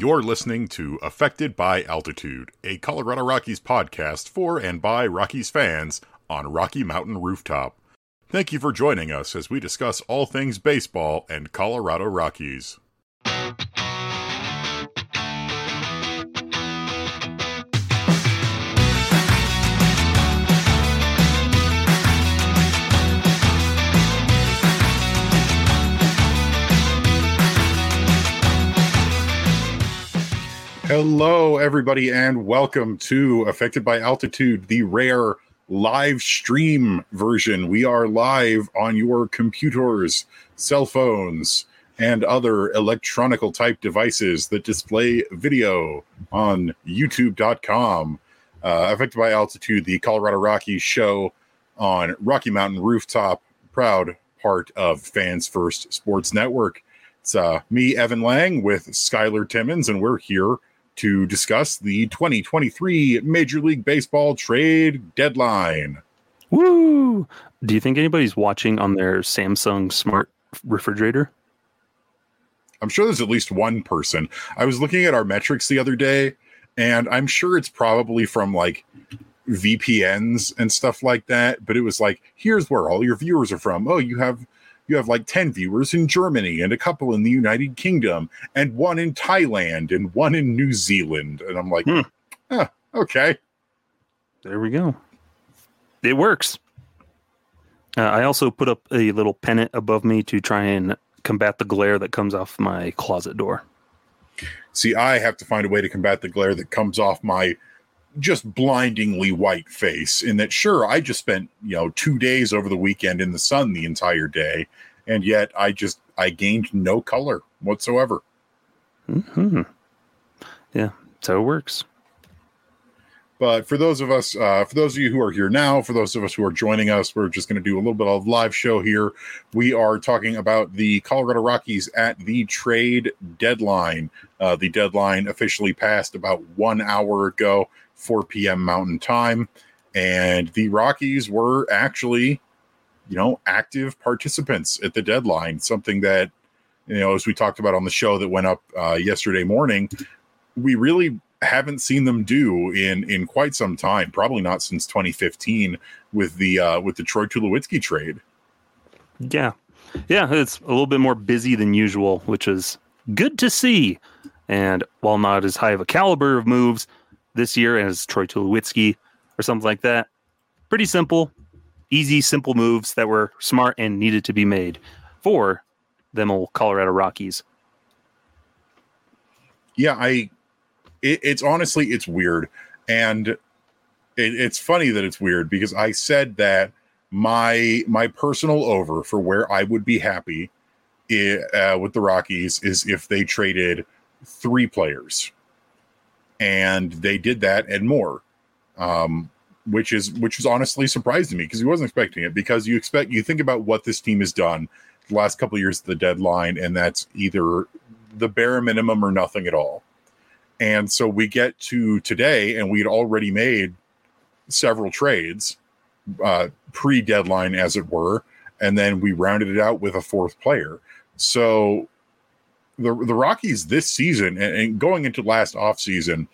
You're listening to Affected by Altitude, a Colorado Rockies podcast for and by Rockies fans on Rocky Mountain Rooftop. Thank you for joining us as we discuss all things baseball and Colorado Rockies. Hello, everybody, and welcome to Affected by Altitude, the rare live stream version. We are live on your computers, cell phones, and other electronical type devices that display video on youtube.com. Uh, Affected by Altitude, the Colorado Rockies show on Rocky Mountain Rooftop, proud part of Fans First Sports Network. It's uh, me, Evan Lang, with Skyler Timmons, and we're here to discuss the 2023 Major League Baseball trade deadline. Woo! Do you think anybody's watching on their Samsung smart refrigerator? I'm sure there's at least one person. I was looking at our metrics the other day, and I'm sure it's probably from like VPNs and stuff like that. But it was like, here's where all your viewers are from. Oh, you have you have like 10 viewers in Germany and a couple in the United Kingdom and one in Thailand and one in New Zealand. And I'm like, hmm. okay. There we go. It works. Uh, I also put up a little pennant above me to try and combat the glare that comes off my closet door. See, I have to find a way to combat the glare that comes off my just blindingly white face in that sure i just spent you know two days over the weekend in the sun the entire day and yet i just i gained no color whatsoever. Hmm yeah so it works. But for those of us uh, for those of you who are here now for those of us who are joining us we're just going to do a little bit of live show here. We are talking about the colorado rockies at the trade deadline. Uh, the deadline officially passed about one hour ago 4 p.m. Mountain Time. And the Rockies were actually, you know, active participants at the deadline, something that, you know, as we talked about on the show that went up uh, yesterday morning, we really haven't seen them do in in quite some time. Probably not since 2015 with the uh, with the Troy Tulowitzki trade. Yeah, yeah, it's a little bit more busy than usual, which is good to see. And while not as high of a caliber of moves, this year as Troy Tulowitzki or something like that. Pretty simple, easy, simple moves that were smart and needed to be made for them old Colorado Rockies. Yeah, I. It, it's honestly it's weird, and it, it's funny that it's weird because I said that my my personal over for where I would be happy uh, with the Rockies is if they traded three players and they did that and more um, which is which is honestly surprised to me because he wasn't expecting it because you expect you think about what this team has done the last couple of years at the deadline and that's either the bare minimum or nothing at all. And so we get to today and we had already made several trades uh, pre-deadline as it were and then we rounded it out with a fourth player. So the the Rockies this season and, and going into last offseason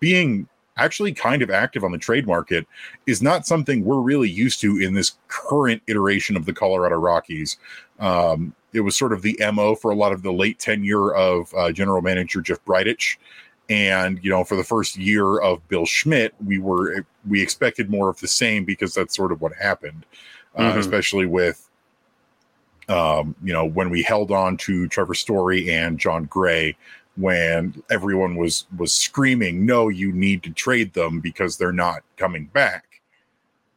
being actually kind of active on the trade market is not something we're really used to in this current iteration of the Colorado Rockies. Um, it was sort of the MO for a lot of the late tenure of uh, general manager Jeff Bridich. And, you know, for the first year of Bill Schmidt, we were, we expected more of the same because that's sort of what happened, uh, mm-hmm. especially with um, you know, when we held on to Trevor Story and Jon Gray, when everyone was was screaming, "No, you need to trade them because they're not coming back."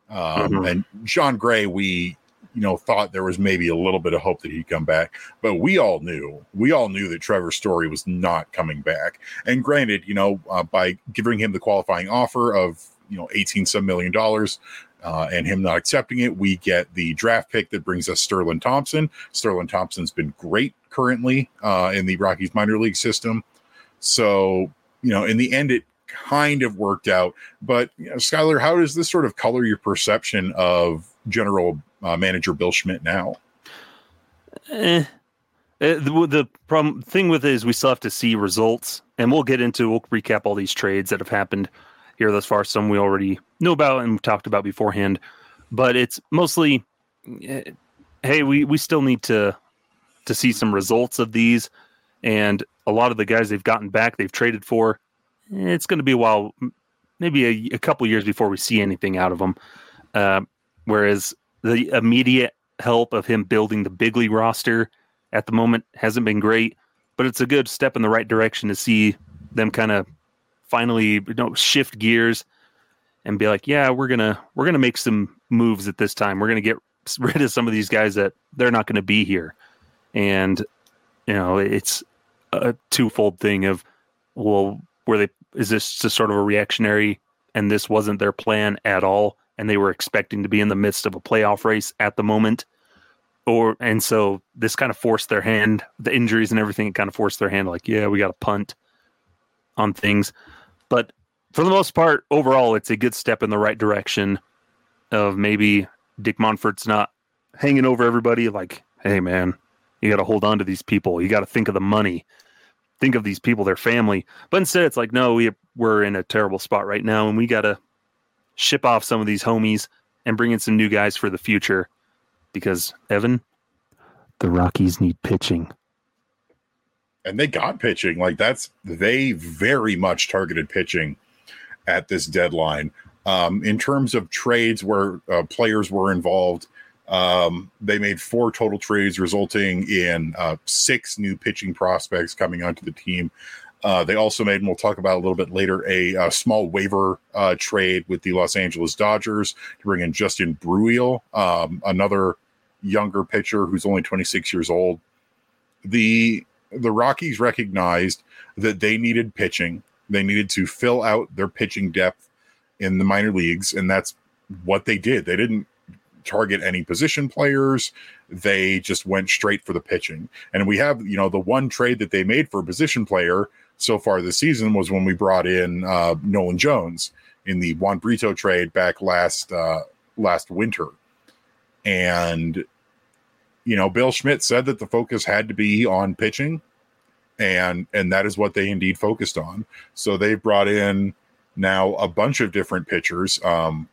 Um, mm-hmm. And Jon Gray, we you know thought there was maybe a little bit of hope that he'd come back, but we all knew we all knew that Trevor Story was not coming back. And granted, you know, uh, by giving him the qualifying offer of you know 18 some million dollars uh, and him not accepting it, we get the draft pick that brings us Sterling Thompson. Sterling Thompson's been great currently uh, in the Rockies minor league system. So, you know, in the end, it kind of worked out. But, you know, Skyler, how does this sort of color your perception of general uh, manager Bill Schmidt now? Eh. Uh, the, the problem thing with it is we still have to see results and we'll get into we'll recap all these trades that have happened here thus far. Some we already knew about and talked about beforehand, but it's mostly, eh, hey, we we still need to to see some results of these, and a lot of the guys they've gotten back, they've traded for. It's going to be a while, maybe a, a couple years before we see anything out of them. Uh, whereas the immediate help of him building the big league roster at the moment hasn't been great, but it's a good step in the right direction to see them kind of finally you know shift gears and be like, yeah, we're gonna we're gonna make some moves at this time. We're gonna get rid of some of these guys that they're not to be here, and you know it's a twofold thing of well, were they is this just sort of a reactionary and this wasn't their plan at all and they were expecting to be in the midst of a playoff race at the moment? Or and so this kind of forced their hand the injuries and everything it kind of forced their hand like yeah we got to punt on things. But for the most part overall it's a good step in the right direction of maybe dick monfort's not hanging over everybody like hey man you got to hold on to these people. You got to think of the money. Think of these people their family. But instead it's like no we, we're in a terrible spot right now and we got to ship off some of these homies and bring in some new guys for the future. Because Evan, the Rockies need pitching. And they got pitching. Like that's they very much targeted pitching at this deadline. Um, in terms of trades where uh, players were involved, um, they made four total trades, resulting in uh, six new pitching prospects coming onto the team. Uh, they also made, and we'll talk about a little bit later, a, a small waiver uh, trade with the Los Angeles Dodgers to bring in Justin Bruihl, um, another younger pitcher who's only 26 years old. The the Rockies recognized that they needed pitching. They needed to fill out their pitching depth in the minor leagues, and that's what they did. They didn't target any position players. They just went straight for the pitching. And we have, you know, the one trade that they made for a position player so far this season was when we brought in uh, Nolan Jones in the Juan Brito trade back last uh, last winter, and you know Bill Schmidt said that the focus had to be on pitching, and and that is what they indeed focused on. So they've brought in now a bunch of different pitchers, um,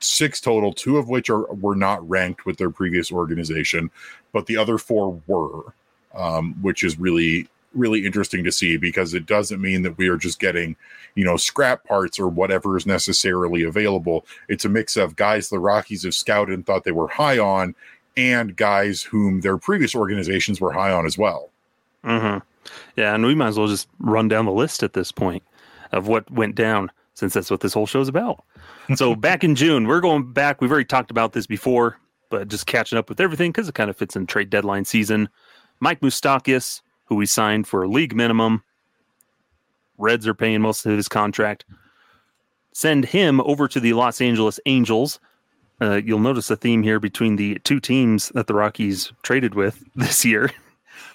six total, two of which are were not ranked with their previous organization, but the other four were, um, which is really really interesting to see because it doesn't mean that we are just getting, you know, scrap parts or whatever is necessarily available. It's a mix of guys the Rockies have scouted and thought they were high on, and guys whom their previous organizations were high on as well. Mm-hmm. Yeah, and we might as well just run down the list at this point of what went down, since that's what this whole show is about. so back in June, we're going back. We've already talked about this before, but just catching up with everything because it kind of fits in trade deadline season. Mike Moustakas who we signed for a league minimum. Reds are paying most of his contract. Send him over to the Los Angeles Angels. Uh, you'll notice a theme here between the two teams that the Rockies traded with this year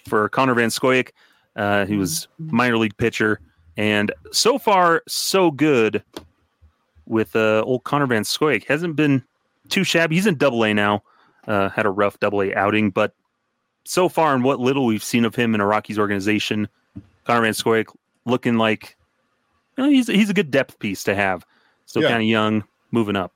for Connor Van Scoyoc, uh, who was minor league pitcher, and so far so good with uh, old Connor Van Scoyoc. Hasn't been too shabby. He's in Double A now. Uh, had a rough Double A outing, but so far in what little we've seen of him in a Rockies organization, Connor Van Scoyoc looking like you know, he's he's a good depth piece to have. Still yeah. kind of young, moving up.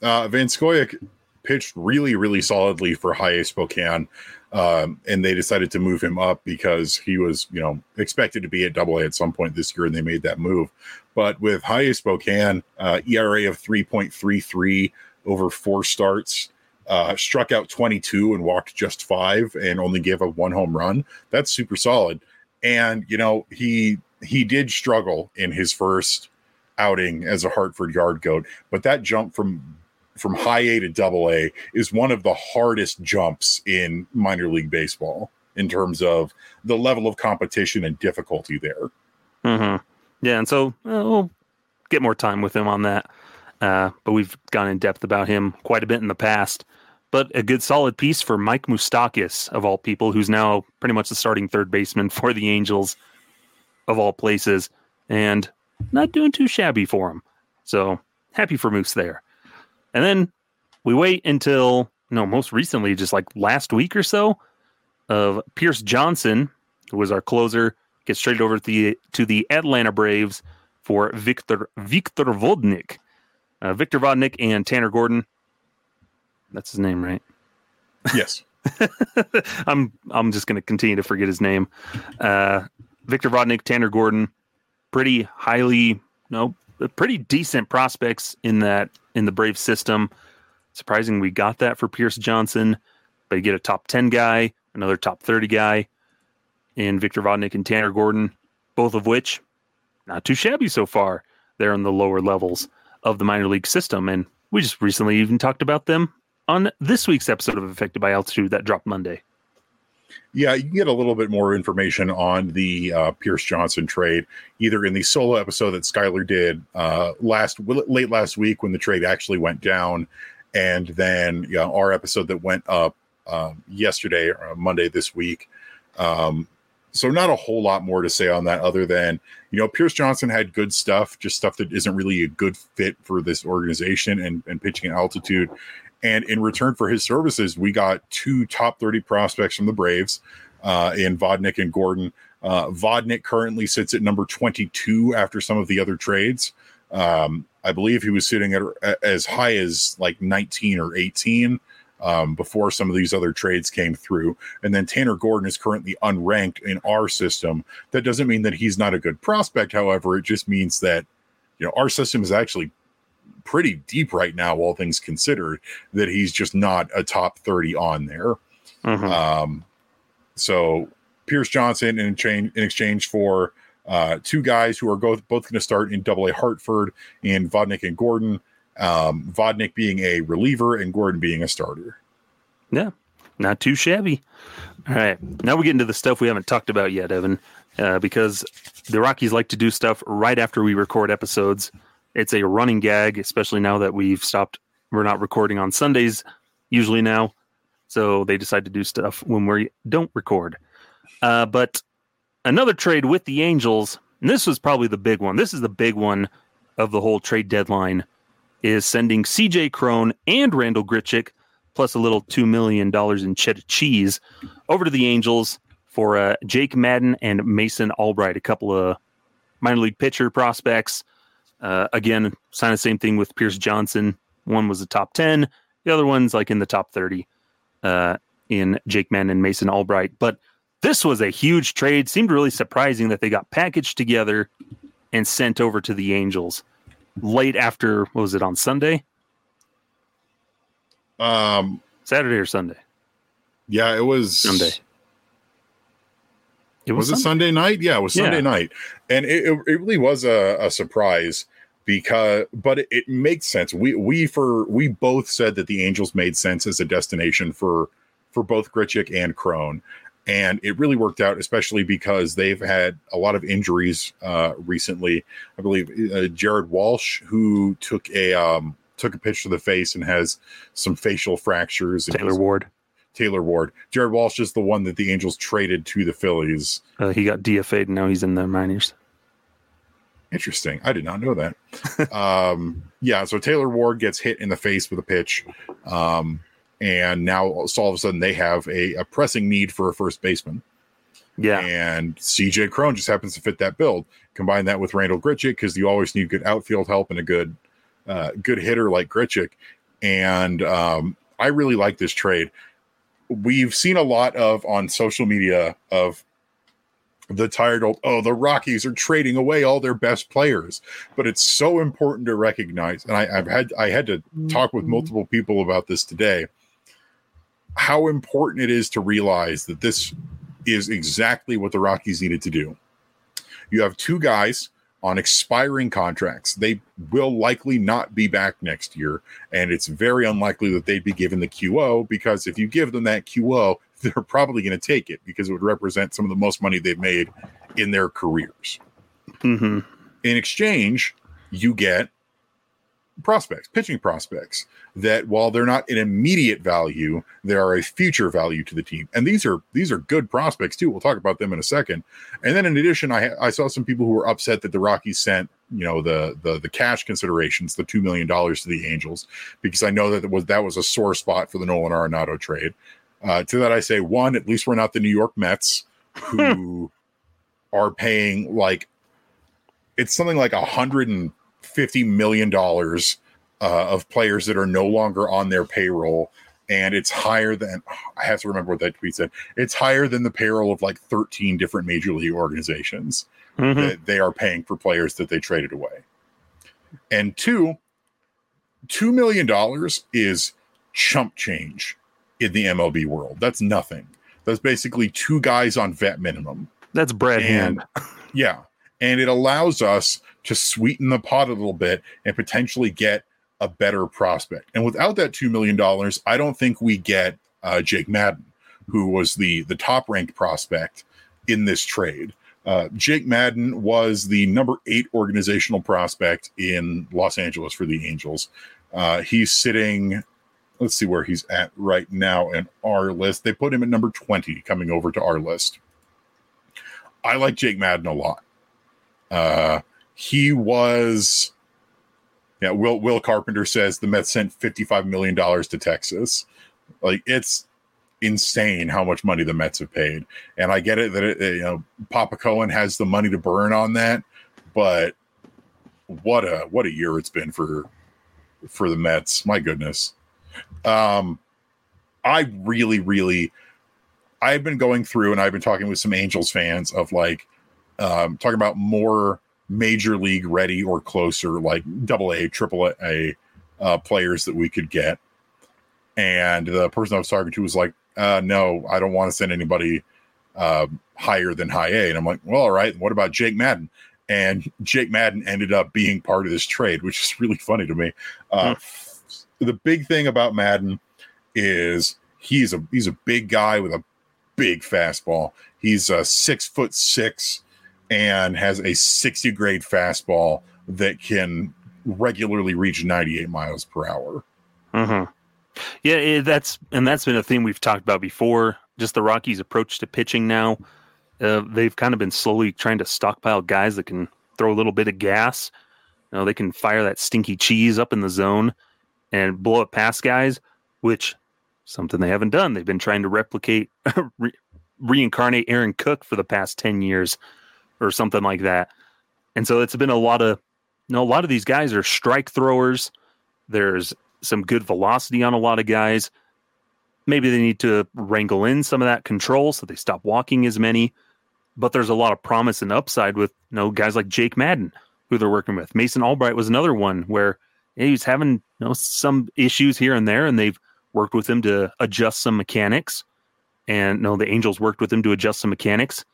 Uh, Van Scoyoc pitched really, really solidly for High A Spokane, um, and they decided to move him up because he was, you know, expected to be at Double A at some point this year, and they made that move. But with High A Spokane, uh, ERA of three point three three over four starts, uh, struck out 22 and walked just five and only gave a one home run. That's super solid. And you know he he did struggle in his first outing as a Hartford yard goat, but that jump from from high A to double A is one of the hardest jumps in minor league baseball in terms of the level of competition and difficulty there. Mm-hmm. Yeah, and so uh, we'll get more time with him on that. Uh, but we've gone in depth about him quite a bit in the past but a good solid piece for Mike Moustakas of all people, who's now pretty much the starting third baseman for the Angels of all places, and not doing too shabby for him. So happy for Moose there. And then we wait until no, most recently, just like last week or so, of Pierce Johnson, who was our closer, gets traded over to the to the Atlanta Braves for Victor Victor Vodnik. Uh, Victor Vodnik and Tanner Gordon. That's his name, right? Yes. I'm I'm just going to continue to forget his name. Uh, Victor Vodnik, Tanner Gordon, pretty highly, no, pretty decent prospects in that in the Brave system. Surprising we got that for Pierce Johnson, but you get a top ten guy, another top thirty guy, in Victor Vodnik and Tanner Gordon, both of which not too shabby so far. They're in the lower levels of the minor league system, and we just recently even talked about them on this week's episode of Affected by Altitude that dropped Monday. Yeah, you can get a little bit more information on the uh, Pierce Johnson trade either in the solo episode that Skyler did uh, last late last week when the trade actually went down, and then you know, our episode that went up uh, yesterday or uh, Monday this week. Um, so not a whole lot more to say on that other than you know Pierce Johnson had good stuff, just stuff that isn't really a good fit for this organization and, and pitching at altitude. And in return for his services, we got two top 30 prospects from the Braves uh, in Vodnik and Gordon. Uh, Vodnik currently sits at number 22 after some of the other trades. Um, I believe he was sitting at as high as like 19 or 18 um, before some of these other trades came through. And then Tanner Gordon is currently unranked in our system. That doesn't mean that he's not a good prospect. However, it just means that you know our system is actually pretty deep right now, all things considered, that he's just not a top 30 on there. Mm-hmm. Um, so Pierce Johnson in exchange, in exchange for uh, two guys who are both, both going to start in double A Hartford in Vodnik and Gordon. Um, Vodnik being a reliever and Gordon being a starter. Yeah, not too shabby. All right. Now we get into the stuff we haven't talked about yet, Evan, uh, because the Rockies like to do stuff right after we record episodes it's a running gag, especially now that we've stopped. We're not recording on Sundays usually now, so they decide to do stuff when we don't record. Uh, but another trade with the Angels, and this was probably the big one. This is the big one of the whole trade deadline. Is sending CJ Cron and Randal Grichuk plus a little two million dollars in cheddar cheese over to the Angels for uh, Jake Madden and Mason Albright, a couple of minor league pitcher prospects uh, again, kind of same thing with Pierce Johnson. One was the top 10, the other one's like in the top 30 uh, in Jake Mann and Mason Albright. But this was a huge trade. Seemed really surprising that they got packaged together and sent over to the Angels late after, what was it, on Sunday? Um, Saturday or Sunday? Yeah, it was Sunday. It was, was it Sunday. Night? Yeah, it was Sunday yeah. night, and it, it really was a, a surprise because but it, it, makes sense. We we for we both said that the angels made sense as a destination for for both Grichuk and Cron and it really worked out especially because they've had a lot of injuries uh recently. I believe uh, jared walsh who took a um took a pitch to the face and has some facial fractures taylor ward taylor ward jared walsh is the one that the angels traded to the phillies uh, he got dfa'd and now he's in the minors Interesting. I did not know that. um, yeah, so Taylor Ward gets hit in the face with a pitch. Um, and now so all of a sudden they have a, a pressing need for a first baseman. Yeah. And CJ Cron just happens to fit that build. Combine that with Randal Grichuk because you always need good outfield help and a good uh, good hitter like Grichuk. And um, I really like this trade. We've seen a lot of on social media of the tired old oh the rockies are trading away all their best players but it's so important to recognize and I, have had i had to talk with mm-hmm. multiple people about this today how important it is to realize that this is exactly what the rockies needed to do you have two guys on expiring contracts they will likely not be back next year and it's very unlikely that they'd be given the qo because if you give them that qo they're probably going to take it because it would represent some of the most money they've made in their careers. Mm-hmm. In exchange, you get prospects, pitching prospects that while they're not an immediate value, they are a future value to the team. And these are these are good prospects too. We'll talk about them in a second. And then in addition, I I saw some people who were upset that the Rockies sent you know the the the cash considerations, the two million dollars to the Angels, because I know that was that was a sore spot for the Nolan Arenado trade. Uh, to that, I say one, at least we're not the New York Mets, who are paying like it's something like a hundred and fifty million dollars uh, of players that are no longer on their payroll, and it's higher than I have to remember what that tweet said. It's higher than the payroll of like thirteen different major league organizations Mhm. that they are paying for players that they traded away. And two, two million dollars is chump change in the MLB world. That's nothing. That's basically two guys on vet minimum. That's bread And Hand. yeah, and it allows us to sweeten the pot a little bit and potentially get a better prospect. And without that two million dollars, I don't think we get uh, Jake Madden, who was the the top ranked prospect in this trade. Uh, Jake Madden was the number eight organizational prospect in Los Angeles for the Angels. Uh, he's sitting. Let's see where he's at right now in our list. They put him at number 20 coming over to our list. I like Jake Madden a lot. Uh, he was, yeah. Will Will Carpenter says the Mets sent fifty five million dollars to Texas. Like it's insane how much money the Mets have paid, and I get it that it, you know Papa Cohen has the money to burn on that, but what a what a year it's been for for the Mets. My goodness. Um, I really, really, I've been going through and I've been talking with some Angels fans of like um, talking about more major league ready or closer, like double A, triple A uh, players that we could get. And the person I was talking to was like, uh, no, I don't want to send anybody uh, higher than high A. And I'm like, well, all right. What about Jake Madden? And Jake Madden ended up being part of this trade, which is really funny to me. Uh, The big thing about Madden is he's a he's a big guy with a big fastball. He's a six foot six and has a 60 grade fastball that can regularly reach 98 miles per hour. hmm Yeah, it, that's and that's been a theme we've talked about before. Just the Rockies' approach to pitching now. Uh, they've kind of been slowly trying to stockpile guys that can throw a little bit of gas. You know, they can fire that stinky cheese up in the zone and blow up past guys, which something they haven't done. They've been trying to replicate, re- reincarnate Aaron Cook for the past ten years, or something like that. And so it's been a lot of, you know, a lot of these guys are strike throwers. There's some good velocity on a lot of guys. Maybe they need to wrangle in some of that control so they stop walking as many. But there's a lot of promise and upside with you know guys like Jake Madden, who they're working with. Mason Albright was another one where yeah, he's having you know some issues here and there, and they've worked with him to adjust some mechanics. And no, the Angels worked with him to adjust some mechanics,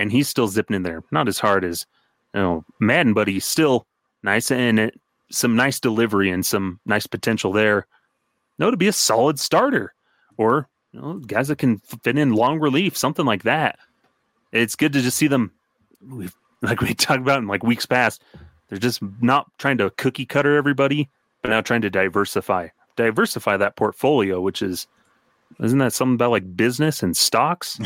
and he's still zipping in there. Not as hard as you know Madden, but he's still nice and it some nice delivery and some nice potential there. No, to be a solid starter or you know, guys that can fit in long relief, something like that. It's good to just see them. We've like we talked about in like weeks past. They're just not trying to cookie cutter everybody, but now trying to diversify, diversify that portfolio, which is isn't that something about like business and stocks,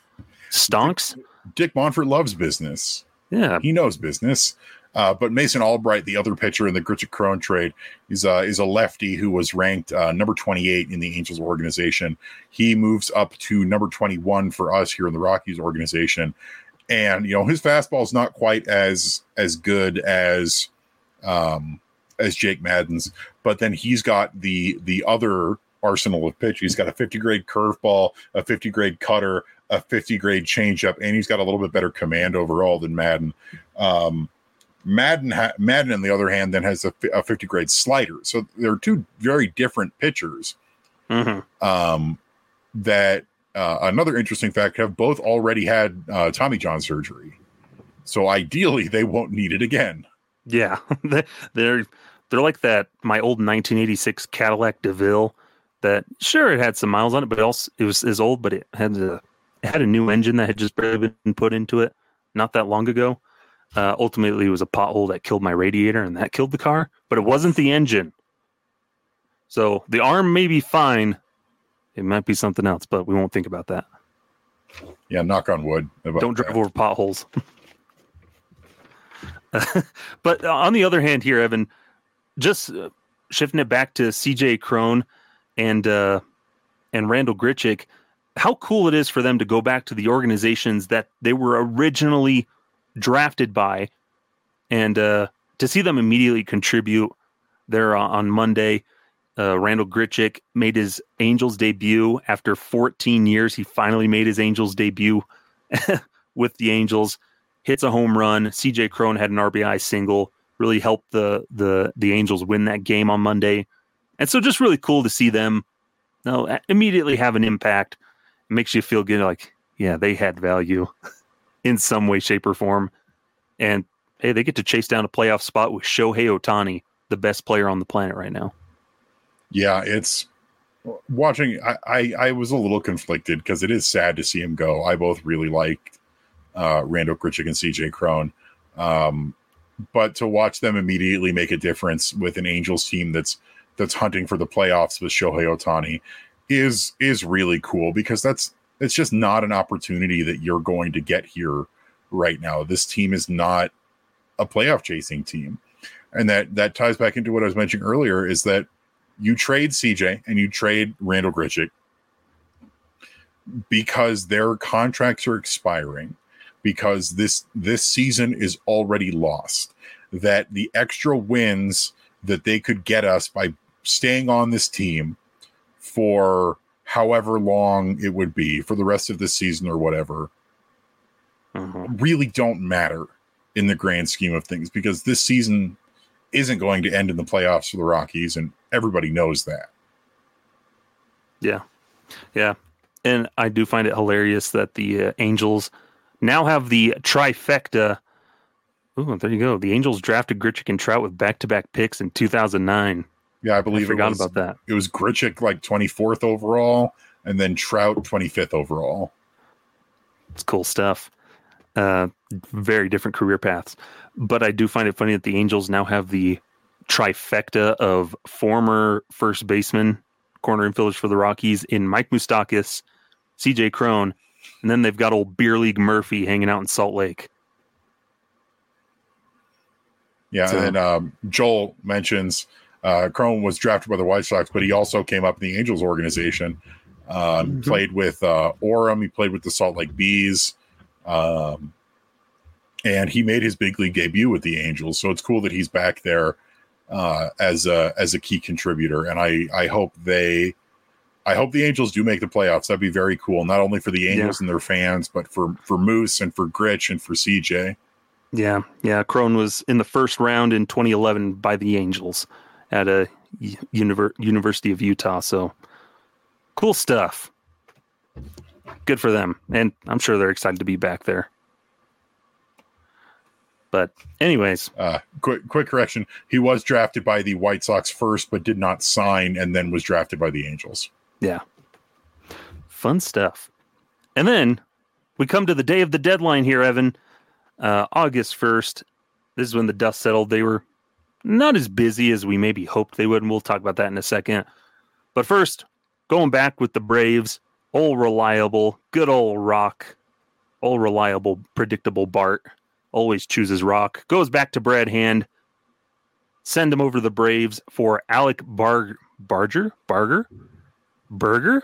stonks? Dick Monfort loves business. Yeah, He knows business. Uh, but Mason Albright, the other pitcher in the Grichuk Cron trade, is uh, is a lefty who was ranked uh, number 28 in the Angels organization. He moves up to number 21 for us here in the Rockies organization, and you know his fastball is not quite as as good as um, as Jake Madden's, but then he's got the the other arsenal of pitch. He's got a 50 grade curveball, a 50 grade cutter, a 50 grade changeup, and he's got a little bit better command overall than Madden. Um, Madden, ha- Madden, on the other hand, then has a, 50 grade slider. So there are two very different pitchers. hmm Um, that uh, another interesting fact have both already had uh, Tommy John surgery. So ideally, they won't need it again. Yeah, They- they're they're like that. My old 1986 Cadillac DeVille. That sure it had some miles on it, but also it was as old, but it had a it had a new engine that had just barely been put into it not that long ago. Uh, ultimately, it was a pothole that killed my radiator, and that killed the car. But it wasn't the engine. So the arm may be fine. It might be something else, but we won't think about that. Yeah, knock on wood. Don't that. drive over potholes. but on the other hand, here, Evan, just uh, shifting it back to CJ Cron and uh, and Randal Grichuk, how cool it is for them to go back to the organizations that they were originally drafted by and uh, to see them immediately contribute there on Monday. Uh, Randal Grichuk made his Angels debut after 14 years. He finally made his Angels debut with the Angels. Hits a home run. CJ Cron had an RBI single. Really helped the the the Angels win that game on Monday. And so just really cool to see them you know, immediately have an impact. Makes you feel good like, yeah, they had value in some way, shape, or form. And hey, they get to chase down a playoff spot with Shohei Ohtani, the best player on the planet right now. Yeah, it's watching. I I, I was a little conflicted because it is sad to see him go. I both really liked uh, Randal Grichuk and CJ Cron, um, but to watch them immediately make a difference with an Angels team that's that's hunting for the playoffs with Shohei Ohtani is is really cool because that's it's just not an opportunity that you're going to get here right now. This team is not a playoff chasing team. And that that ties back into what I was mentioning earlier is that you trade CJ and you trade Randal Grichuk because their contracts are expiring because this this season is already lost that the extra wins that they could get us by staying on this team for however long it would be for the rest of the season or whatever uh-huh. really don't matter in the grand scheme of things because this season isn't going to end in the playoffs for the Rockies, and everybody knows that. Yeah, yeah, and I do find it hilarious that the uh, Angels now have the trifecta. Oh, there you go. The Angels drafted Grichuk and Trout with back-to-back picks in 2009. Yeah, I believe I forgot was, about that. It was Grichuk like 24th overall, and then Trout 25th overall. It's cool stuff. Uh, very different career paths. But I do find it funny that the Angels now have the trifecta of former first baseman, corner infielders for the Rockies in Mike Moustakas, CJ Cron, and then they've got old Beer League Murphy hanging out in Salt Lake. Yeah, so, and um, Joel mentions uh, Cron was drafted by the White Sox, but he also came up in the Angels organization. Um, mm-hmm. Played with uh, Orem. He played with the Salt Lake Bees. Um, and he made his big league debut with the Angels. So it's cool that he's back there uh, as a as a key contributor. And I I hope they I hope the Angels do make the playoffs. That'd be very cool, not only for the Angels yeah. and their fans, but for for Moose and for Gritch and for CJ. Yeah, yeah. Cron was in the first round in 2011 by the Angels at a Univer- University of Utah. So cool stuff. Good for them, and I'm sure they're excited to be back there. But anyways, uh, quick quick correction: he was drafted by the White Sox first, but did not sign, and then was drafted by the Angels. Yeah, fun stuff. And then we come to the day of the deadline here, Evan. Uh, August first. This is when the dust settled. They were not as busy as we maybe hoped they would, and we'll talk about that in a second. But first, going back with the Braves, old reliable, good old Rock, old reliable, predictable Bart always chooses Rock. Goes back to Brad Hand. Send him over to the Braves for Alec Bar- Barger? Barger? Burger?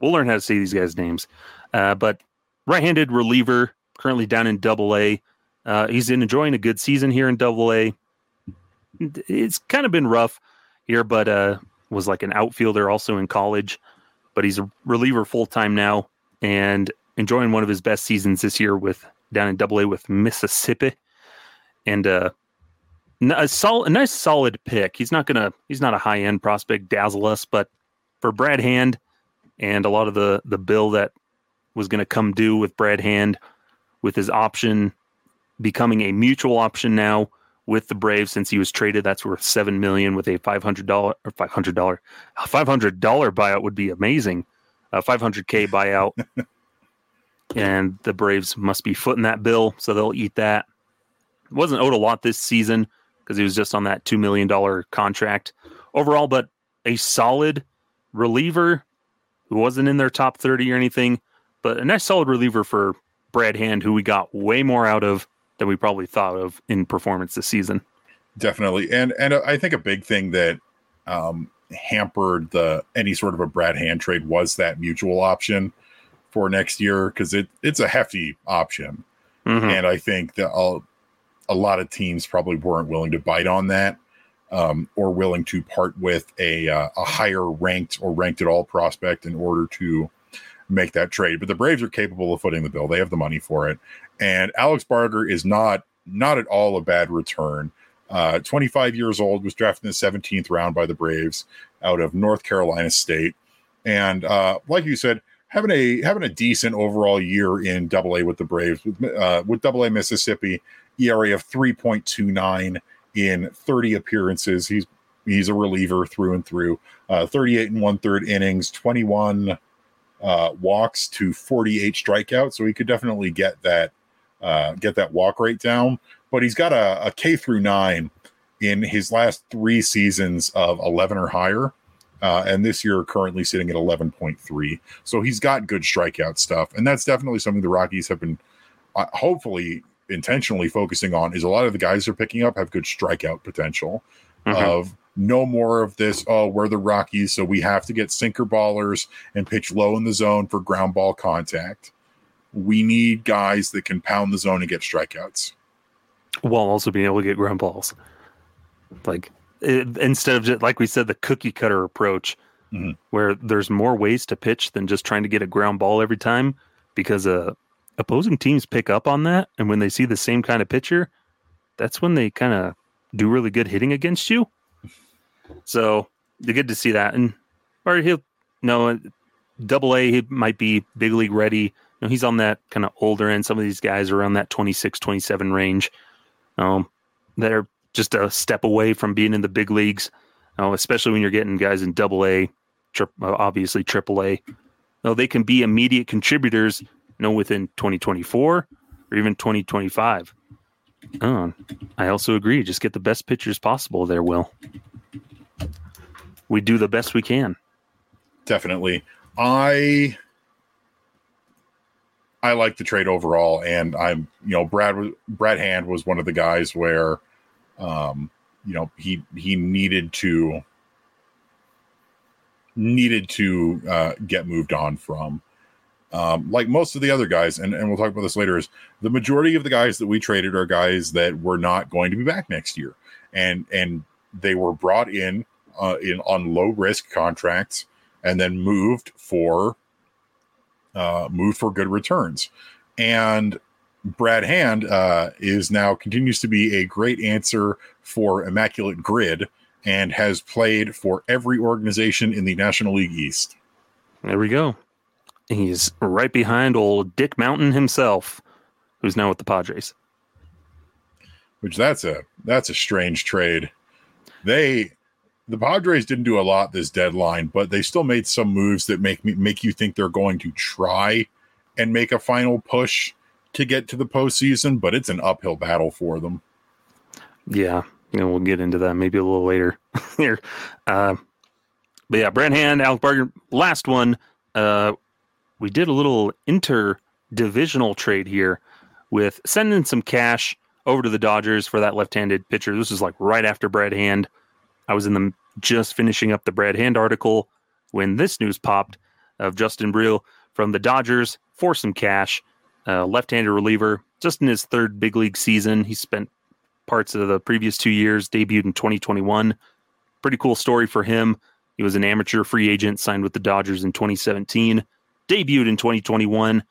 We'll learn how to say these guys' names. Uh, but right handed reliever, currently down in double A. Uh, he's enjoying a good season here in double A. It's kind of been rough here, but uh, was like an outfielder also in college. But he's a reliever full time now and enjoying one of his best seasons this year with down in Double A with Mississippi, and uh, a, sol- a nice solid pick. He's not gonna he's not a high end prospect, dazzle us, but for Brad Hand and a lot of the the bill that was to come due with Brad Hand with his option becoming a mutual option now with the Braves since he was traded. That's worth seven million with a five hundred dollar or five hundred dollar five hundred dollar buyout would be amazing. A five hundred k buyout and the Braves must be footing that bill, so they'll eat that. Wasn't owed a lot this season because he was just on that two million dollar contract overall, but a solid reliever who wasn't in their top thirty or anything, but a nice solid reliever for Brad Hand, who we got way more out of than we probably thought of in performance this season. Definitely, and and I think a big thing that um, hampered the any sort of a Brad Hand trade was that mutual option for next year because it it's a hefty option, Mhm. and I think that a, a lot of teams probably weren't willing to bite on that. Um, or willing to part with a uh, a higher ranked or ranked at all prospect in order to make that trade. But the Braves are capable of footing the bill; they have the money for it. And Alec Barger is not not at all a bad return. Uh, 25 years old, was drafted in the 17th round by the Braves out of North Carolina State, and uh, like you said, having a having a decent overall year in Double A with the Braves with uh, with Double A Mississippi ERA of 3.29 in 30 appearances. He's he's a reliever through and through. Uh, 38 and one third innings, 21 uh, walks to 48 strikeouts. So he could definitely get that uh, get that walk rate down. But he's got a, a K through nine in his last three seasons of 11 or higher. Uh, and this year currently sitting at 11.3. So he's got good strikeout stuff. And that's definitely something the Rockies have been uh, hopefully intentionally focusing on is a lot of the guys they're picking up have good strikeout potential Mhm. of no more of this oh we're the rockies so we have to get sinker ballers and pitch low in the zone for ground ball contact we need guys that can pound the zone and get strikeouts while also being able to get ground balls. Like it, instead of just, like we said, the cookie cutter approach, Mhm. where there's more ways to pitch than just trying to get a ground ball every time, because uh, opposing teams pick up on that, and when they see the same kind of pitcher, that's when they kind of do really good hitting against you. So you get to see that, and or he'll no double A he might be big league ready. Know, he's on that kind of older end. Some of these guys are around that 26, 27 range. Um, they're just a step away from being in the big leagues, uh, especially when you're getting guys in double A, tri- uh, obviously triple A. They can be immediate contributors, you know, within 2024 or even 2025. Um, I also agree. Just get the best pitchers possible there, Will. We do the best we can. definitely i i like the trade overall and i'm you know brad brad hand was one of the guys where um you know he he needed to needed to uh get moved on from. Um like most of the other guys and, and we'll talk about this later is the majority of the guys that we traded are guys that were not going to be back next year. And and they were brought in uh in on low risk contracts and then moved for uh, moved for good returns. And Brad Hand uh, is now continues to be a great answer for Immaculate Grid and has played for every organization in the National League East. There we go. He's right behind old Dick Mountain himself, who's now with the Padres. Which that's a that's a strange trade. They the Padres didn't do a lot this deadline, but they still made some moves that make me make you think they're going to try and make a final push to get to the postseason, but it's an uphill battle for them. Yeah, and we'll get into that maybe a little later here. Uh, but yeah, Brand Hand, Alec Barger, last one. Uh, we did a little interdivisional trade here with sending some cash over to the Dodgers for that left-handed pitcher. This is like right after Brad Hand. I was in the just finishing up the Brad Hand article when this news popped of Justin Bruihl from the Dodgers for some cash. Uh, left-handed reliever, just in his third big league season. He spent parts of the previous two years, debuted in 2021. Pretty cool story for him. He was an amateur free agent, signed with the Dodgers in 2017, debuted in 2021,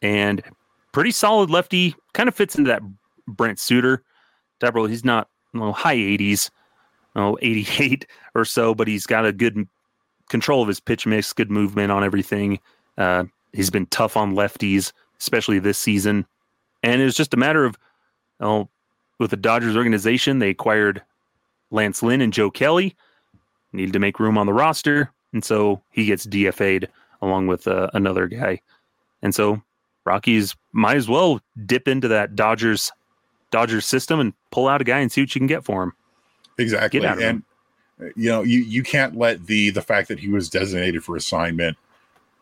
and pretty solid lefty. Kind of fits into that Brent Suter. Deborah, he's not well, high 80s, oh, 88 or so, but he's got a good control of his pitch mix, good movement on everything. Uh, he's been tough on lefties, especially this season. And it was just a matter of, oh, with the Dodgers organization, they acquired Lance Lynn and Joe Kelly, needed to make room on the roster. And so he gets DFA'd along with uh, another guy. And so Rockies might as well dip into that Dodgers Dodgers system and pull out a guy and see what you can get for him. Exactly. Get out of And you know, you you can't let the the fact that he was designated for assignment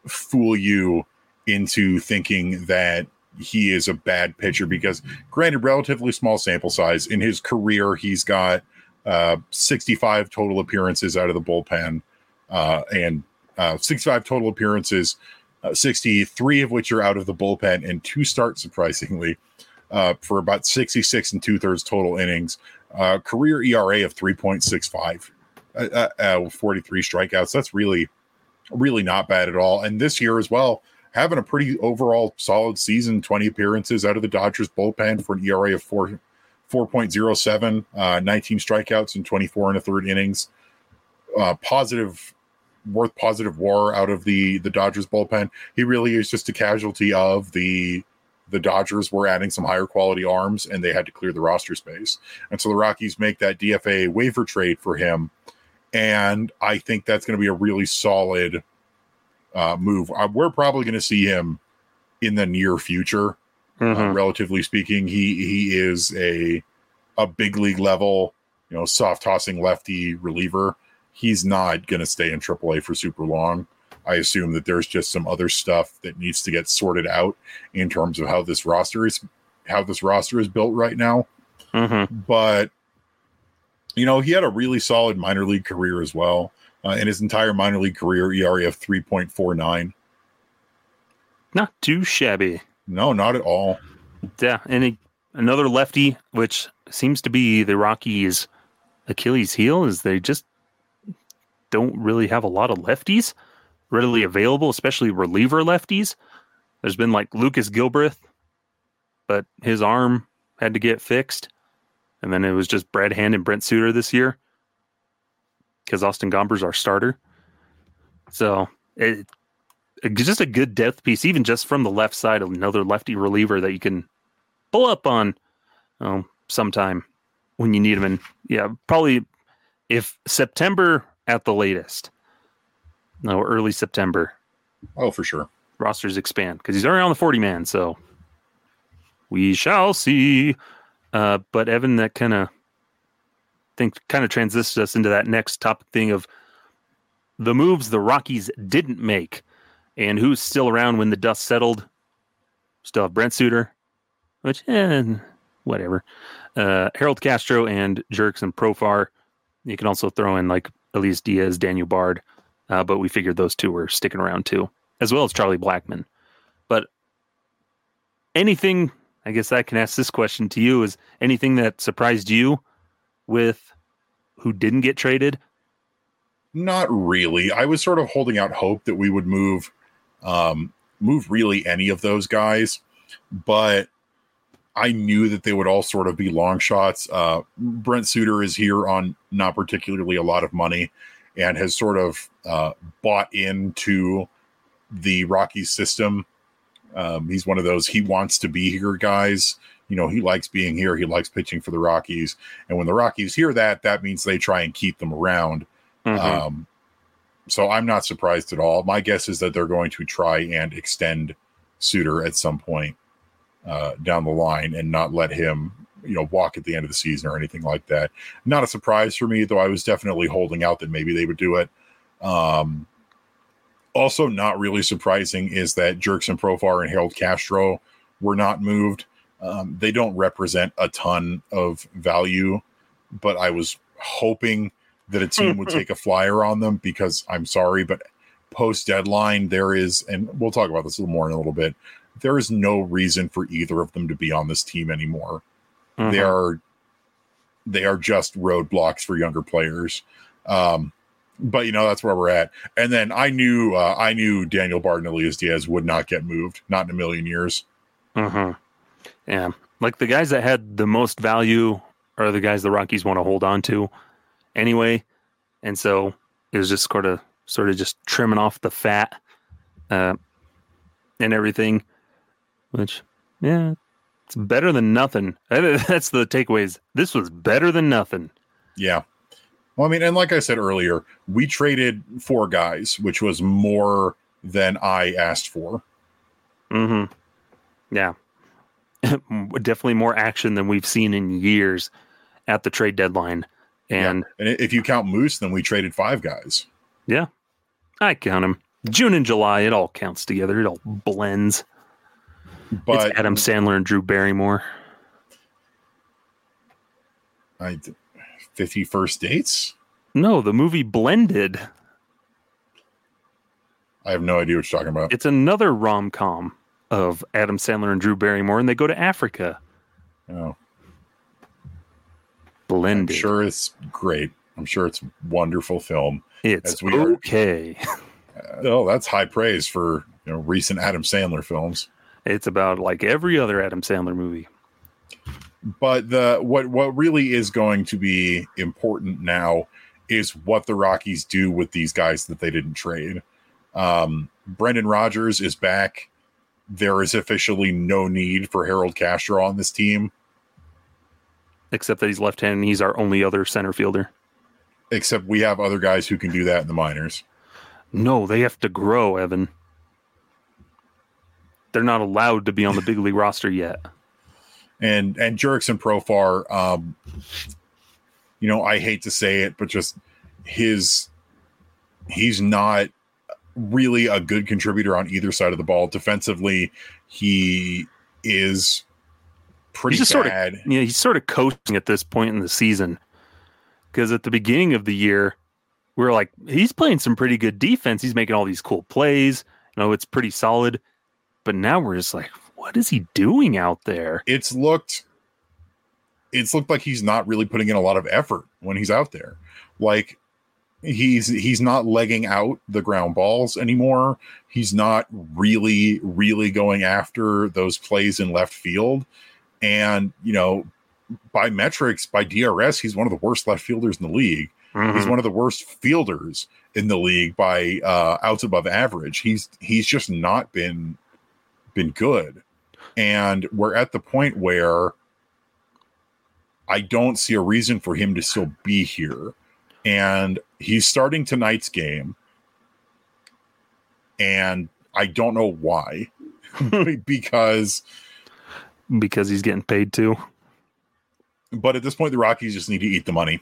fool you into thinking that he is a bad pitcher because granted relatively small sample size in his career he's got uh, 65 total appearances out of the bullpen, uh, and uh, 65 total appearances, uh, 63 of which are out of the bullpen, and two starts, surprisingly, uh, for about 66 and two thirds total innings. Uh, career ERA of 3.65, uh, uh, 43 strikeouts. That's really, really not bad at all. And this year as well, having a pretty overall solid season 20 appearances out of the Dodgers bullpen for an ERA of 4 4.07, uh, 19 strikeouts in 24 and a third innings. Uh, positive, worth positive war out of the the Dodgers bullpen. He really is just a casualty of the the Dodgers were adding some higher quality arms and they had to clear the roster space. And so the Rockies make that DFA waiver trade for him. And I think that's going to be a really solid uh, move. Uh, we're probably going to see him in the near future. Mhm. Uh, relatively speaking, he he is a a big league level, you know, soft tossing lefty reliever. He's not going to stay in AAA for super long. I assume that there's just some other stuff that needs to get sorted out in terms of how this roster is how this roster is built right now. Mhm. But you know, he had a really solid minor league career as well. Uh, in his entire minor league career, ERA of 3.49. Not too shabby. No, not at all. Yeah, and he, another lefty, which seems to be the Rockies' Achilles' heel, is they just don't really have a lot of lefties readily available, especially reliever lefties. There's been like Lucas Gilbreath, but his arm had to get fixed, and then it was just Brad Hand and Brent Suter this year because Austin Gomber's our starter. So it, it's just a good depth piece, even just from the left side, another lefty reliever that you can pull up on um, sometime when you need him. And yeah, probably if September at the latest, no, early September, Oh, for sure. rosters expand because he's already on the 40 man. So we shall see. Uh, but Evan, that kind of think kind of transitions us into that next topic thing of the moves the Rockies didn't make and who's still around when the dust settled. Still have Brent Suter, which, eh, whatever. Uh, Harold Castro and Jurickson Profar. You can also throw in like Elias Diaz, Daniel Bard, uh, but we figured those two were sticking around too, as well as Charlie Blackmon. But anything, I guess I can ask this question to you: is anything that surprised you with who didn't get traded? Not really. I was sort of holding out hope that we would move um move really any of those guys, but I knew that they would all sort of be long shots. Uh Brent Suter is here on not particularly a lot of money and has sort of uh bought into the Rockies system. Um, he's one of those he wants to be here guys. You know, he likes being here. He likes pitching for the Rockies. And when the Rockies hear that, that means they try and keep them around. Mhm. Um, so I'm not surprised at all. My guess is that they're going to try and extend Suter at some point uh, down the line and not let him, you know, walk at the end of the season or anything like that. Not a surprise for me, though. I was definitely holding out that maybe they would do it. Um, also, not really surprising is that Jurickson Profar and Harold Castro were not moved. Um, they don't represent a ton of value, but I was hoping that a team would take a flyer on them because I'm sorry, but post deadline, there is, and we'll talk about this a little more in a little bit. There is no reason for either of them to be on this team anymore. Mhm. They are they are just roadblocks for younger players. Um, but you know that's where we're at. And then I knew uh, I knew Daniel Bard and Elias Diaz would not get moved, not in a million years. Mm-hmm. Yeah, like the guys that had the most value are the guys the Rockies want to hold on to, anyway. And so it was just sort of, sort of just trimming off the fat, uh, and everything. Which, yeah, it's better than nothing. That's the takeaways. This was better than nothing. Yeah. Well, I mean, and like I said earlier, we traded four guys, which was more than I asked for. Mm-hmm. Yeah. Definitely more action than we've seen in years at the trade deadline. And And if you count Moose, then we traded five guys. Yeah. I count them. June and July, it all counts together. It all blends. But it's Adam Sandler and Drew Barrymore. I, Fifty First Dates. No, the movie Blended. I have no idea what you're talking about. It's another rom com of Adam Sandler and Drew Barrymore, and they go to Africa. Oh, blended. I'm sure it's great. I'm sure it's a wonderful film. it's we are- okay. Uh, oh, that's high praise for you know recent Adam Sandler films. It's about like every other Adam Sandler movie. But the what what really is going to be important now is what the Rockies do with these guys that they didn't trade. Um, Brendan Rodgers is back. There is officially no need for Harold Castro on this team, Except that he's left handed and he's our only other center fielder. except we have other guys who can do that in the minors. No, they have to grow, Evan. They're not allowed to be on the big league roster yet. and and Jurickson Profar, um, you know, I hate to say it, but just his he's not really a good contributor on either side of the ball. Defensively, he is pretty He's just sort of- bad. Yeah, he's sort of coasting at this point in the season. Because at the beginning of the year, we are like, he's playing some pretty good defense. He's making all these cool plays. You know, it's pretty solid. But now we're just like, what is he doing out there? it's looked it's looked like he's not really putting in a lot of effort when he's out there. Like he's he's not legging out the ground balls anymore. He's not really really going after those plays in left field. And, you know, by metrics, by DRS, he's one of the worst left fielders in the league. He's Mhm. one of the worst fielders in the league by uh, outs above average. He's he's just not been been good, and we're at the point where I don't see a reason for him to still be here. And he's starting tonight's game, and I don't know why, because because he's getting paid too. but at this point the Rockies just need to eat the money.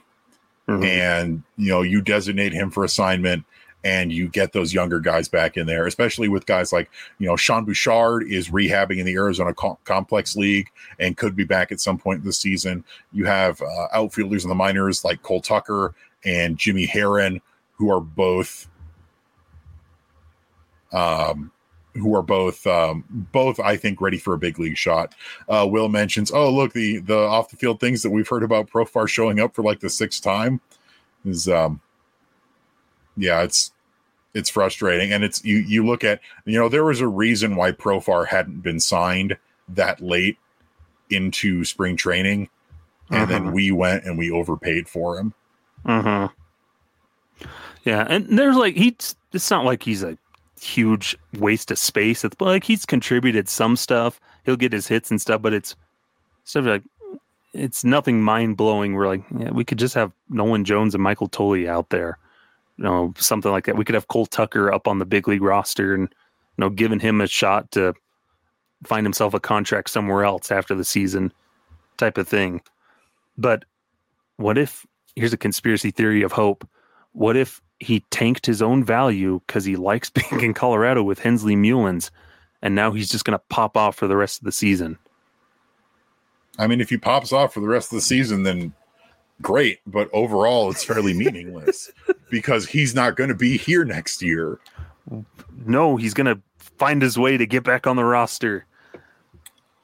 Mhm. and you know you designate him for assignment and you get those younger guys back in there especially with guys like you know sean bouchard is rehabbing in the arizona Com- complex league and could be back at some point this season. You have uh, outfielders in the minors like cole tucker and jimmy Herron, who are both um who are both um both i think ready for a big league shot. Uh will mentions oh look the the off the field things that we've heard about profar showing up for like the sixth time is um yeah it's it's frustrating and it's you you look at you know there was a reason why profar hadn't been signed that late into spring training and then Mhm. we went and we overpaid for him Uh-huh. Yeah, and there's like he's it's not like he's a huge waste of space. It's like he's contributed some stuff. He'll get his hits and stuff, but it's stuff like it's nothing mind blowing. We're like, yeah, we could just have Nolan Jones and Michael Toglia out there. You know, something like that. We could have Cole Tucker up on the big league roster and you know, giving him a shot to find himself a contract somewhere else after the season type of thing. But what if here's a conspiracy theory of hope. What if he tanked his own value because he likes being in Colorado with Hensley Mullins, and now he's just going to pop off for the rest of the season? i mean if he pops off for the rest of the season then great but overall it's fairly meaningless because he's not going to be here next year No, he's going to find his way to get back on the roster.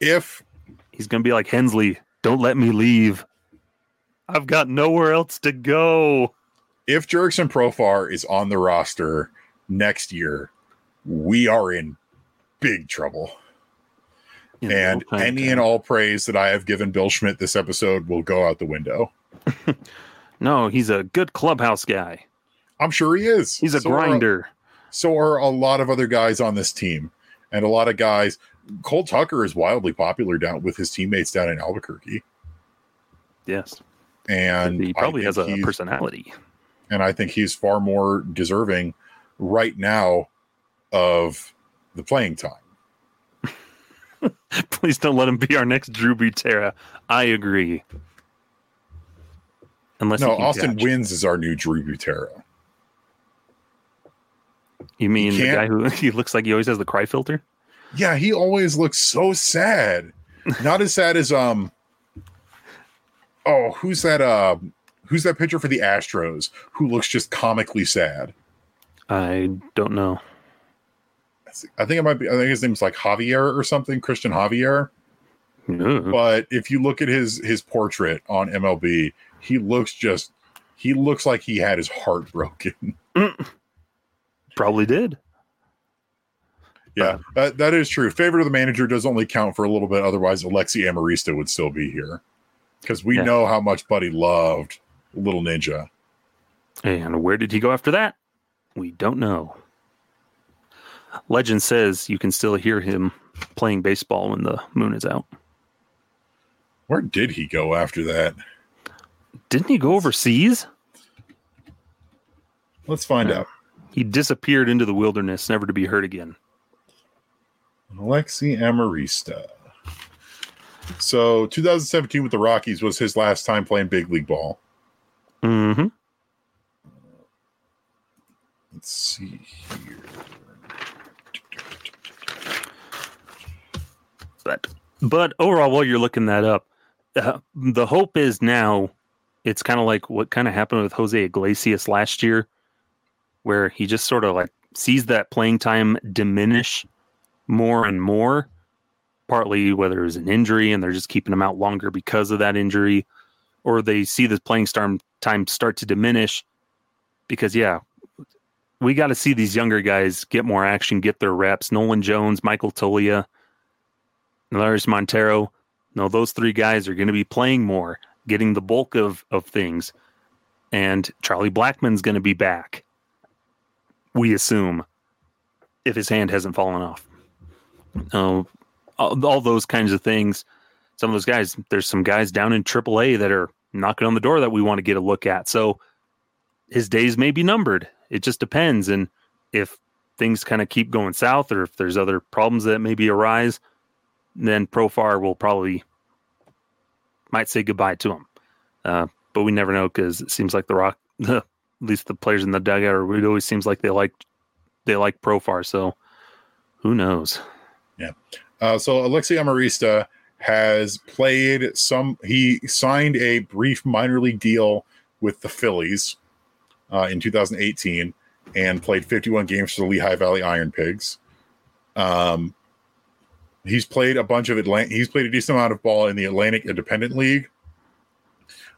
if He's going to be like Hensley. Don't let me leave. I've got nowhere else to go. if Jurickson Profar is on the roster next year, we are in big trouble. Know, and any and all praise that I have given Bill Schmidt this episode will go out the window. no, he's a good clubhouse guy. I'm sure he is. He's a So are- grinder. so are a lot of other guys on this team, and a lot of guys. Cole Tucker is wildly popular down with his teammates down in Albuquerque, yes, and he probably has a personality. and I think he's far more deserving right now of the playing time. Please don't let him be our next Drew Butera. I agree. Unless No, Austin catch. Wynns is our new Drew Butera. You mean the guy who he looks like he always has the cry filter? Yeah, he always looks so sad. Not as sad as um. Oh, who's that? Uh, who's that pitcher for the Astros who looks just comically sad? I don't know. I think it might be. I think his name's like Javier or something, Cristian Javier. But if you look at his his portrait on MLB, he looks just he looks like he had his heart broken. Probably did. Yeah, uh, that, that is true. Favorite of the manager does only count for a little bit. Otherwise, Alexi Amarista would still be here because we Yeah. know how much Buddy loved Little Ninja. And where did he go after that? We don't know. Legend says you can still hear him playing baseball when the moon is out. Where did he go after that? Didn't he go overseas? Let's find out. He disappeared into the wilderness, never to be heard again. Alexi Amarista. So 2017 with the Rockies was his last time playing big league ball. hmm Let's see here. But but overall, while you're looking that up, uh, the hope is now it's kind of like what kind of happened with Jose Iglesias last year, where he just sort of like sees that playing time diminish more and more. Partly whether it was an injury and they're just keeping him out longer because of that injury, or they see the playing time start to diminish because yeah, we got to see these younger guys get more action, get their reps. Nolan Jones, Michael Toglia, Lars Montero. No, those three guys are going to be playing more, getting the bulk of of things, and Charlie Blackmon's going to be back. We assume, if his hand hasn't fallen off. Uh, all, all those kinds of things. Some of those guys, there's some guys down in AAA that are knocking on the door that we want to get a look at. So his days may be numbered. It just depends, and if things kind of keep going south, or if there's other problems that maybe arise, then Profar will probably might say goodbye to him. Uh, but we never know because it seems like the Rock, at least the players in the dugout, or it always seems like they like they like Profar. So who knows? Yeah. Uh, so Alexi Amarista has played some. He signed a brief minor league deal with the Phillies uh, in 2018 and played 51 games for the Lehigh Valley Iron Pigs. Um, he's played a bunch of Atlantic. He's played a decent amount of ball in the Atlantic Independent League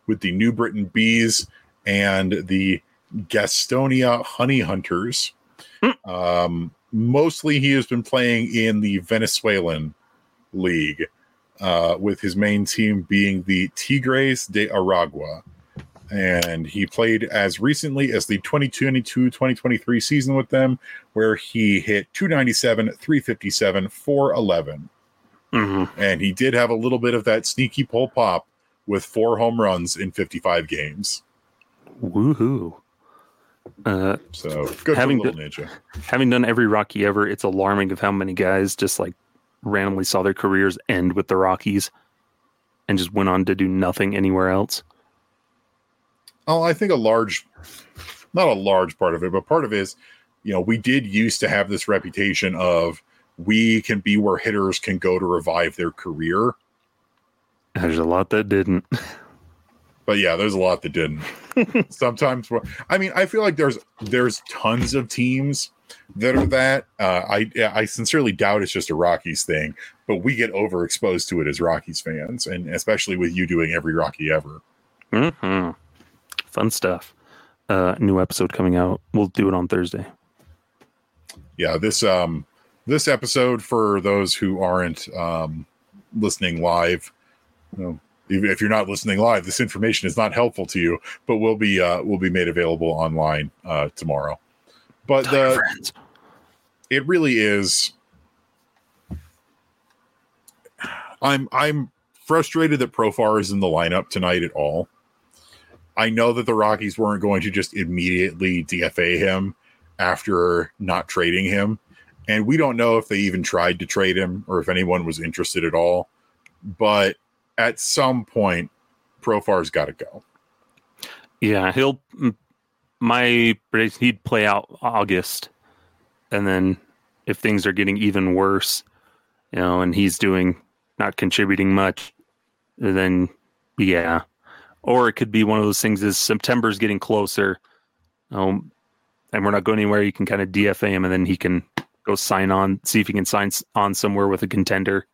with the New Britain Bees and the Gastonia Honey Hunters. Um, mostly, he has been playing in the Venezuelan league, uh, with his main team being the Tigres de Aragua. And he played as recently as the 2022 2023 season with them, where he hit 297, 357, 411. Mm-hmm. And he did have a little bit of that sneaky pull pop with four home runs in 55 games. Woohoo! Uh, So good Having for Little Ninja. having done every Rocky ever, it's alarming of how many guys just like randomly saw their careers end with the Rockies and just went on to do nothing anywhere else. Oh, I think a large, not a large part of it, but part of it is, you know, we did used to have this reputation of we can be where hitters can go to revive their career. There's a lot that didn't. But yeah, there's a lot that didn't. Sometimes, I mean, I feel like there's there's tons of teams that are that. Uh, I I sincerely doubt it's just a Rockies thing, but we get overexposed to it as Rockies fans, and especially with you doing every Rocky ever. hmm Fun stuff. Uh, new episode coming out. We'll do it on Thursday. yeah this um this episode for those who aren't um listening live you know, if you're not listening live this information is not helpful to you but will be uh will be made available online uh tomorrow but the it really is i'm i'm frustrated that profar is in the lineup tonight at all i know that the rockies weren't going to just immediately dfa him after not trading him. And we don't know if they even tried to trade him or if anyone was interested at all. But at some point profar's got to go. Yeah, he'll. My prediction, he'd play out August, and then if things are getting even worse, you know, and he's doing not contributing much, then yeah, or it could be one of those things is September's getting closer, um, and we're not going anywhere. You can kind of DFA him, and then he can go sign on, see if he can sign on somewhere with a contender.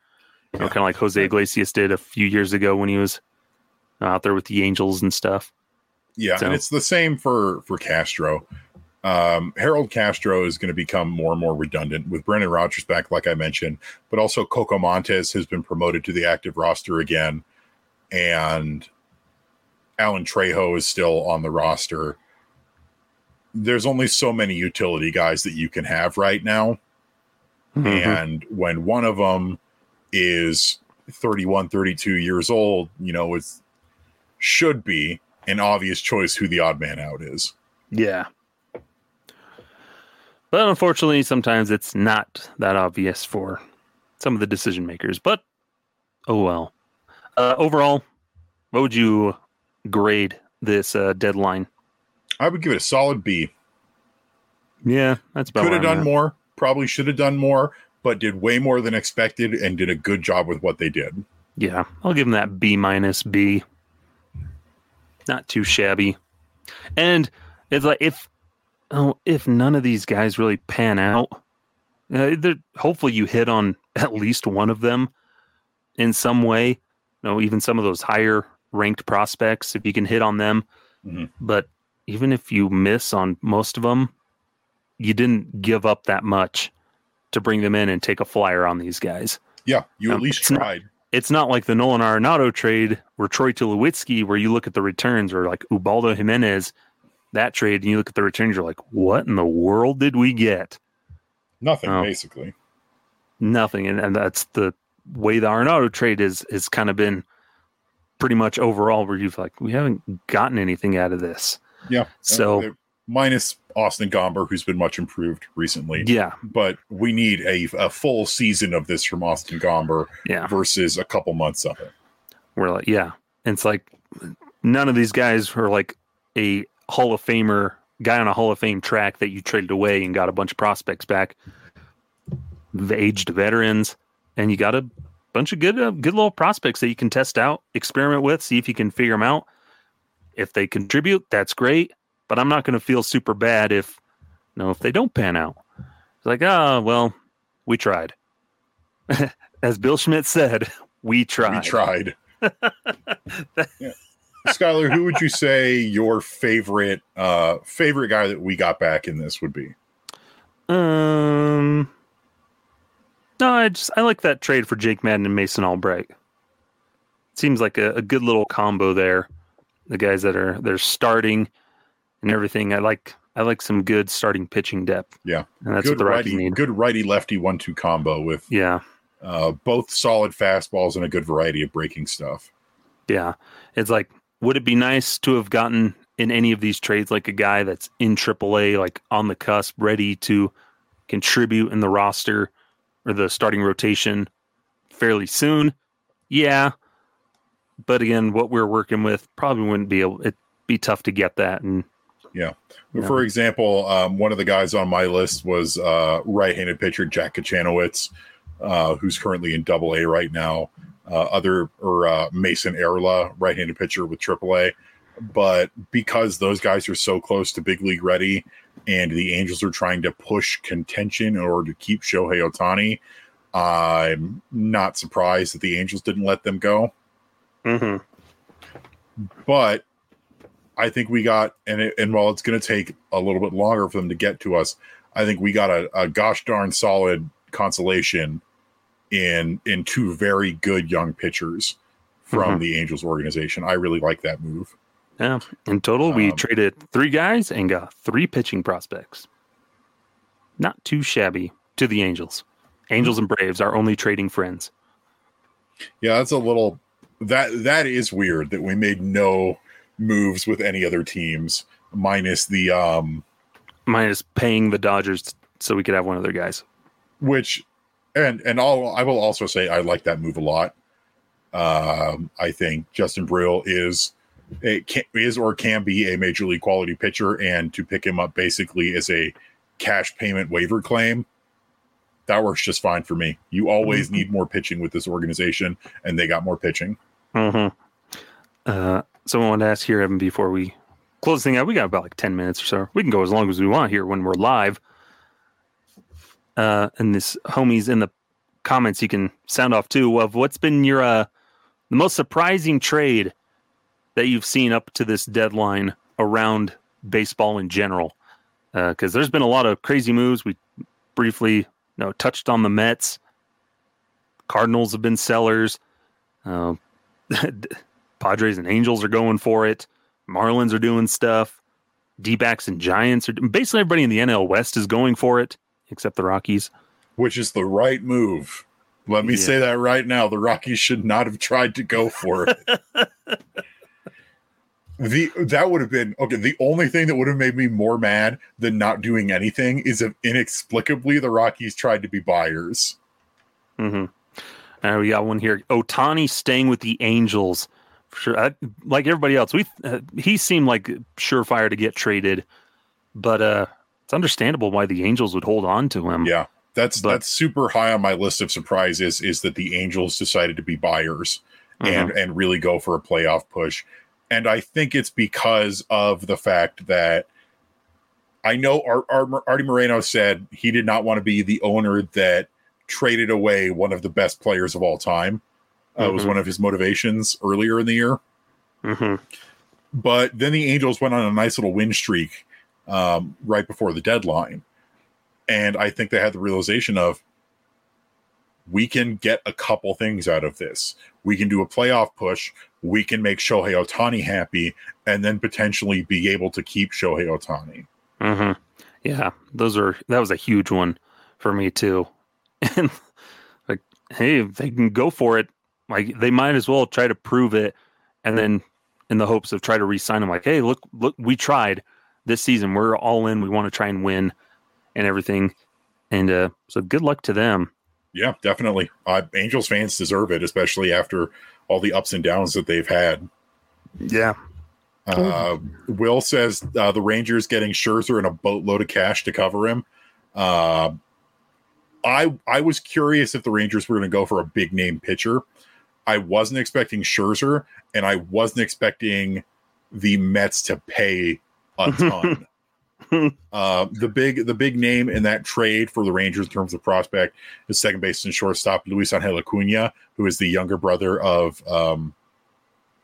You know, Yeah. kind of like Jose Iglesias did a few years ago when he was out there with the Angels and stuff. Yeah, So- and it's the same for for Castro. Um, Harold Castro is going to become more and more redundant with Brendan Rodgers back, like I mentioned, but also Coco Montes has been promoted to the active roster again, and Alan Trejo is still on the roster. There's only so many utility guys that you can have right now, Mhm. and when one of them is 31 32 years old you know it should be an obvious choice who the odd man out is Yeah. But unfortunately, sometimes it's not that obvious for some of the decision makers. But oh well. Uh, overall, what would you grade this uh, deadline? i would give it a solid b Yeah, that's about could have done at. more probably should have done more but did way more than expected and did a good job with what they did Yeah, I'll give them that B minus B. Not too shabby. And it's like if oh, if none of these guys really pan out, uh, hopefully you hit on at least one of them in some way. You know, even some of those higher ranked prospects, if you can hit on them. Mhm. But even if you miss on most of them, you didn't give up that much to bring them in and take a flyer on these guys yeah you at Um, least it's not- tried it's not like the Nolan Arenado trade where Troy Tulowitzki, where you look at the returns, or like Ubaldo Jimenez, that trade, and you look at the returns, you're like, what in the world did we get? nothing Oh. basically Nothing. And, and that's the way the Arenado trade is has kind of been pretty much overall where you've like, we haven't gotten anything out of this. yeah So Uh, minus austin gomber who's been much improved recently yeah, but we need a, a full season of this from austin gomber yeah. versus a couple months of it We're like, yeah. And it's like none of these guys are like a Hall of Famer guy on a Hall of Fame track that you traded away and got a bunch of prospects back. The aged veterans, and you got a bunch of good, uh, good little prospects that you can test out, experiment with, see if you can figure them out. If they contribute, that's great. But I'm not going to feel super bad if, you know, if they don't pan out. It's like, ah, well, we tried. As Bill Schmidt said, we tried. we tried yeah. Skylar, who would you say your favorite uh favorite guy that we got back in this would be? Um, no, I just I like that trade for Jake Madden and Mason Albright. Seems like a, a good little combo there. The guys that are they're starting and everything. I like I like some good starting pitching depth. Yeah. and that's good what the Rockies righty, need. good righty lefty one two combo with Yeah, uh both solid fastballs and a good variety of breaking stuff. yeah. It's like, would it be nice to have gotten in any of these trades like a guy that's in AAA, like on the cusp, ready to contribute in the roster or the starting rotation fairly soon? Yeah. But again, what we're working with probably wouldn't be able, it'd be tough to get that. And Yeah. For example, um, one of the guys on my list was uh, right-handed pitcher Jack Kochanowicz, uh, who's currently in Double A right now. Uh, other or uh, Mason Erla, right-handed pitcher with Triple A. But because those guys are so close to big league ready, and the Angels are trying to push contention in order to keep Shohei Ohtani, I'm not surprised that the Angels didn't let them go but I think we got and it, and while it's going to take a little bit longer for them to get to us, I think we got a, a gosh darn solid consolation in in two very good young pitchers from Mhm. the Angels organization. I really like that move. Yeah, in total, we Um, traded three guys and got three pitching prospects. Not too shabby to the Angels. Angels and Braves are only trading friends. Yeah, that's a little that that is weird that we made no moves with any other teams minus the um minus paying the Dodgers so we could have one of their guys. which and and I'll I will also say I like that move a lot. Um, I think Justin Bruihl is it can, is or can be a major league quality pitcher, and to pick him up basically as a cash payment waiver claim, that works just fine for me. You always Mhm. need more pitching with this organization, and they got more pitching. Mm-hmm. Uh, someone wanted to ask here Evan, before we close the thing out. We got about like ten minutes or so. We can go as long as we want here when we're live. Uh, and this homies in the comments, you can sound off too of what's been your uh, the most surprising trade that you've seen up to this deadline around baseball in general. Because uh, there's been a lot of crazy moves. We briefly you know, touched on the Mets. Cardinals have been sellers. Uh, Padres and Angels are going for it. Marlins are doing stuff. D backs and Giants are basically everybody in the NL West is going for it, except the Rockies. Which is the right move. Let me yeah. say that right now. The Rockies should not have tried to go for it. the that would have been okay. The only thing that would have made me more mad than not doing anything is if inexplicably the Rockies tried to be buyers. Mm-hmm. And we got one here. Ohtani staying with the Angels. Sure, I, like everybody else, we uh, he seemed like surefire to get traded, but uh, it's understandable why the Angels would hold on to him. Yeah, that's but, that's super high on my list of surprises. Is that the Angels decided to be buyers mm-hmm. and and really go for a playoff push, and I think it's because of the fact that I know Art, Art, Arte Moreno said he did not want to be the owner that traded away one of the best players of all time. Uh, mm-hmm. was one of his motivations earlier in the year. Mm-hmm. But then the Angels went on a nice little win streak um, right before the deadline. And I think they had the realization of we can get a couple things out of this. We can do a playoff push. We can make Shohei Ohtani happy and then potentially be able to keep Shohei Ohtani. Mm-hmm. Yeah, those are that was a huge one for me too. And like, hey, if they can go for it, like they might as well try to prove it, and then in the hopes of try to re-sign them. Like, hey, look, look, we tried this season. We're all in. We want to try and win, and everything. And uh, so, good luck to them. Yeah, definitely. Uh, Angels fans deserve it, especially after all the ups and downs that they've had. Yeah. Uh, Will says uh, the Rangers getting Scherzer and a boatload of cash to cover him. Uh, I I was curious if the Rangers were going to go for a big name pitcher. I wasn't expecting Scherzer, and I wasn't expecting the Mets to pay a ton. uh, the big the big name in that trade for the Rangers in terms of prospect is second baseman shortstop Luis Angel Acuna, who is the younger brother of um,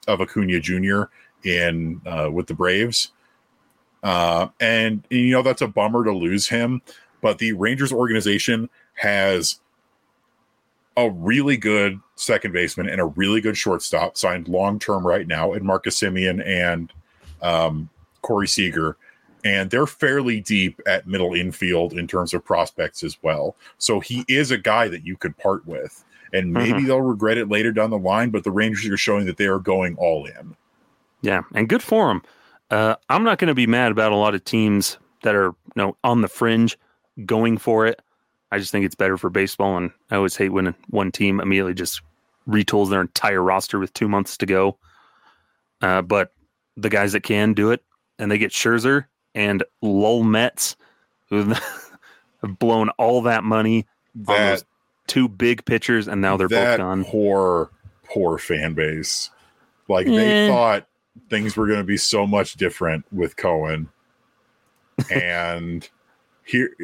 of Acuna Jr. in uh, with the Braves. Uh, and you know that's a bummer to lose him, but the Rangers organization has a really good second baseman and a really good shortstop signed long term right now in Marcus Semien and um, Corey Seager. And they're fairly deep at middle infield in terms of prospects as well. So he is a guy that you could part with. And maybe mm-hmm. they'll regret it later down the line, but the Rangers are showing that they are going all in. Yeah, and good for them. Uh, I'm not going to be mad about a lot of teams that are you know on the fringe going for it. I just think it's better for baseball, and I always hate when one team immediately just retools their entire roster with two months to go. Uh, but the guys that can do it, and they get Scherzer and Lowell Mets, who have blown all that money that, on those two big pitchers, and now they're both gone. Poor, poor fan base. Like they thought things were going to be so much different with Cohen, and here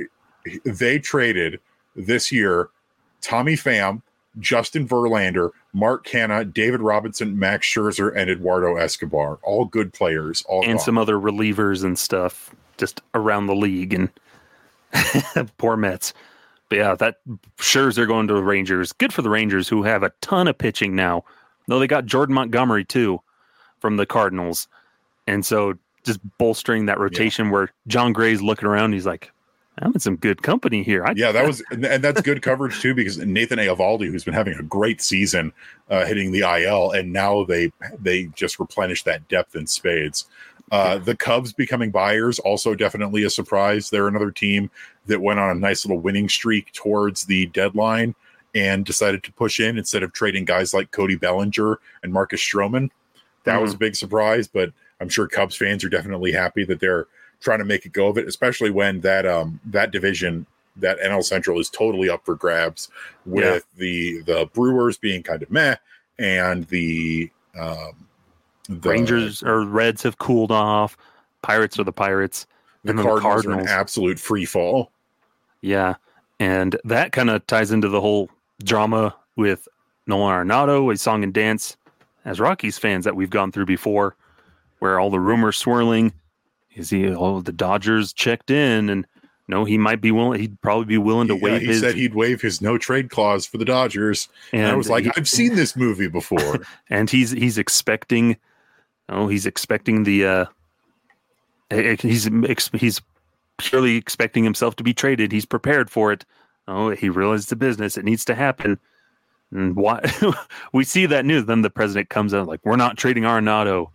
they traded this year Tommy Pham, Justin Verlander, Mark Canha, David Robinson, Max Scherzer, and Eduardo Escobar. All good players. All and gone. some other relievers and stuff just around the league. And poor Mets. But yeah, that Scherzer going to the Rangers. Good for the Rangers who have a ton of pitching now. Though they got Jordan Montgomery too from the Cardinals. And so just bolstering that rotation yeah. where Jon Gray's looking around, he's like, I'm in some good company here. I, yeah, that was, and that's good coverage too, because Nathan Eovaldi, who's been having a great season, uh, hitting the IL, and now they they just replenish that depth in spades. Uh, the Cubs becoming buyers also definitely a surprise. They're another team that went on a nice little winning streak towards the deadline and decided to push in instead of trading guys like Cody Bellinger and Marcus Stroman. That mm-hmm. was a big surprise, but I'm sure Cubs fans are definitely happy that they're trying to make a go of it, especially when that um that division that NL Central is totally up for grabs with yeah. the the Brewers being kind of meh and the um The, Rangers or Reds have cooled off. Pirates are the Pirates. the and then the Cardinals, are Cardinals. an absolute free fall. Yeah. And that kind of ties into the whole drama with Nolan Arenado, a song and dance as Rockies fans that we've gone through before, where all the rumors swirling. Is he, oh, the Dodgers checked in and no, he might be willing, he'd probably be willing to Yeah, waive he his. said he'd waive his no trade clause for the Dodgers. And, I was like, he- I've seen this movie before. and he's he's expecting oh he's expecting the uh eh, he's he's purely expecting himself to be traded he's prepared for it oh he realized the business it needs to happen and why we see that news then the president comes out like we're not trading Arenado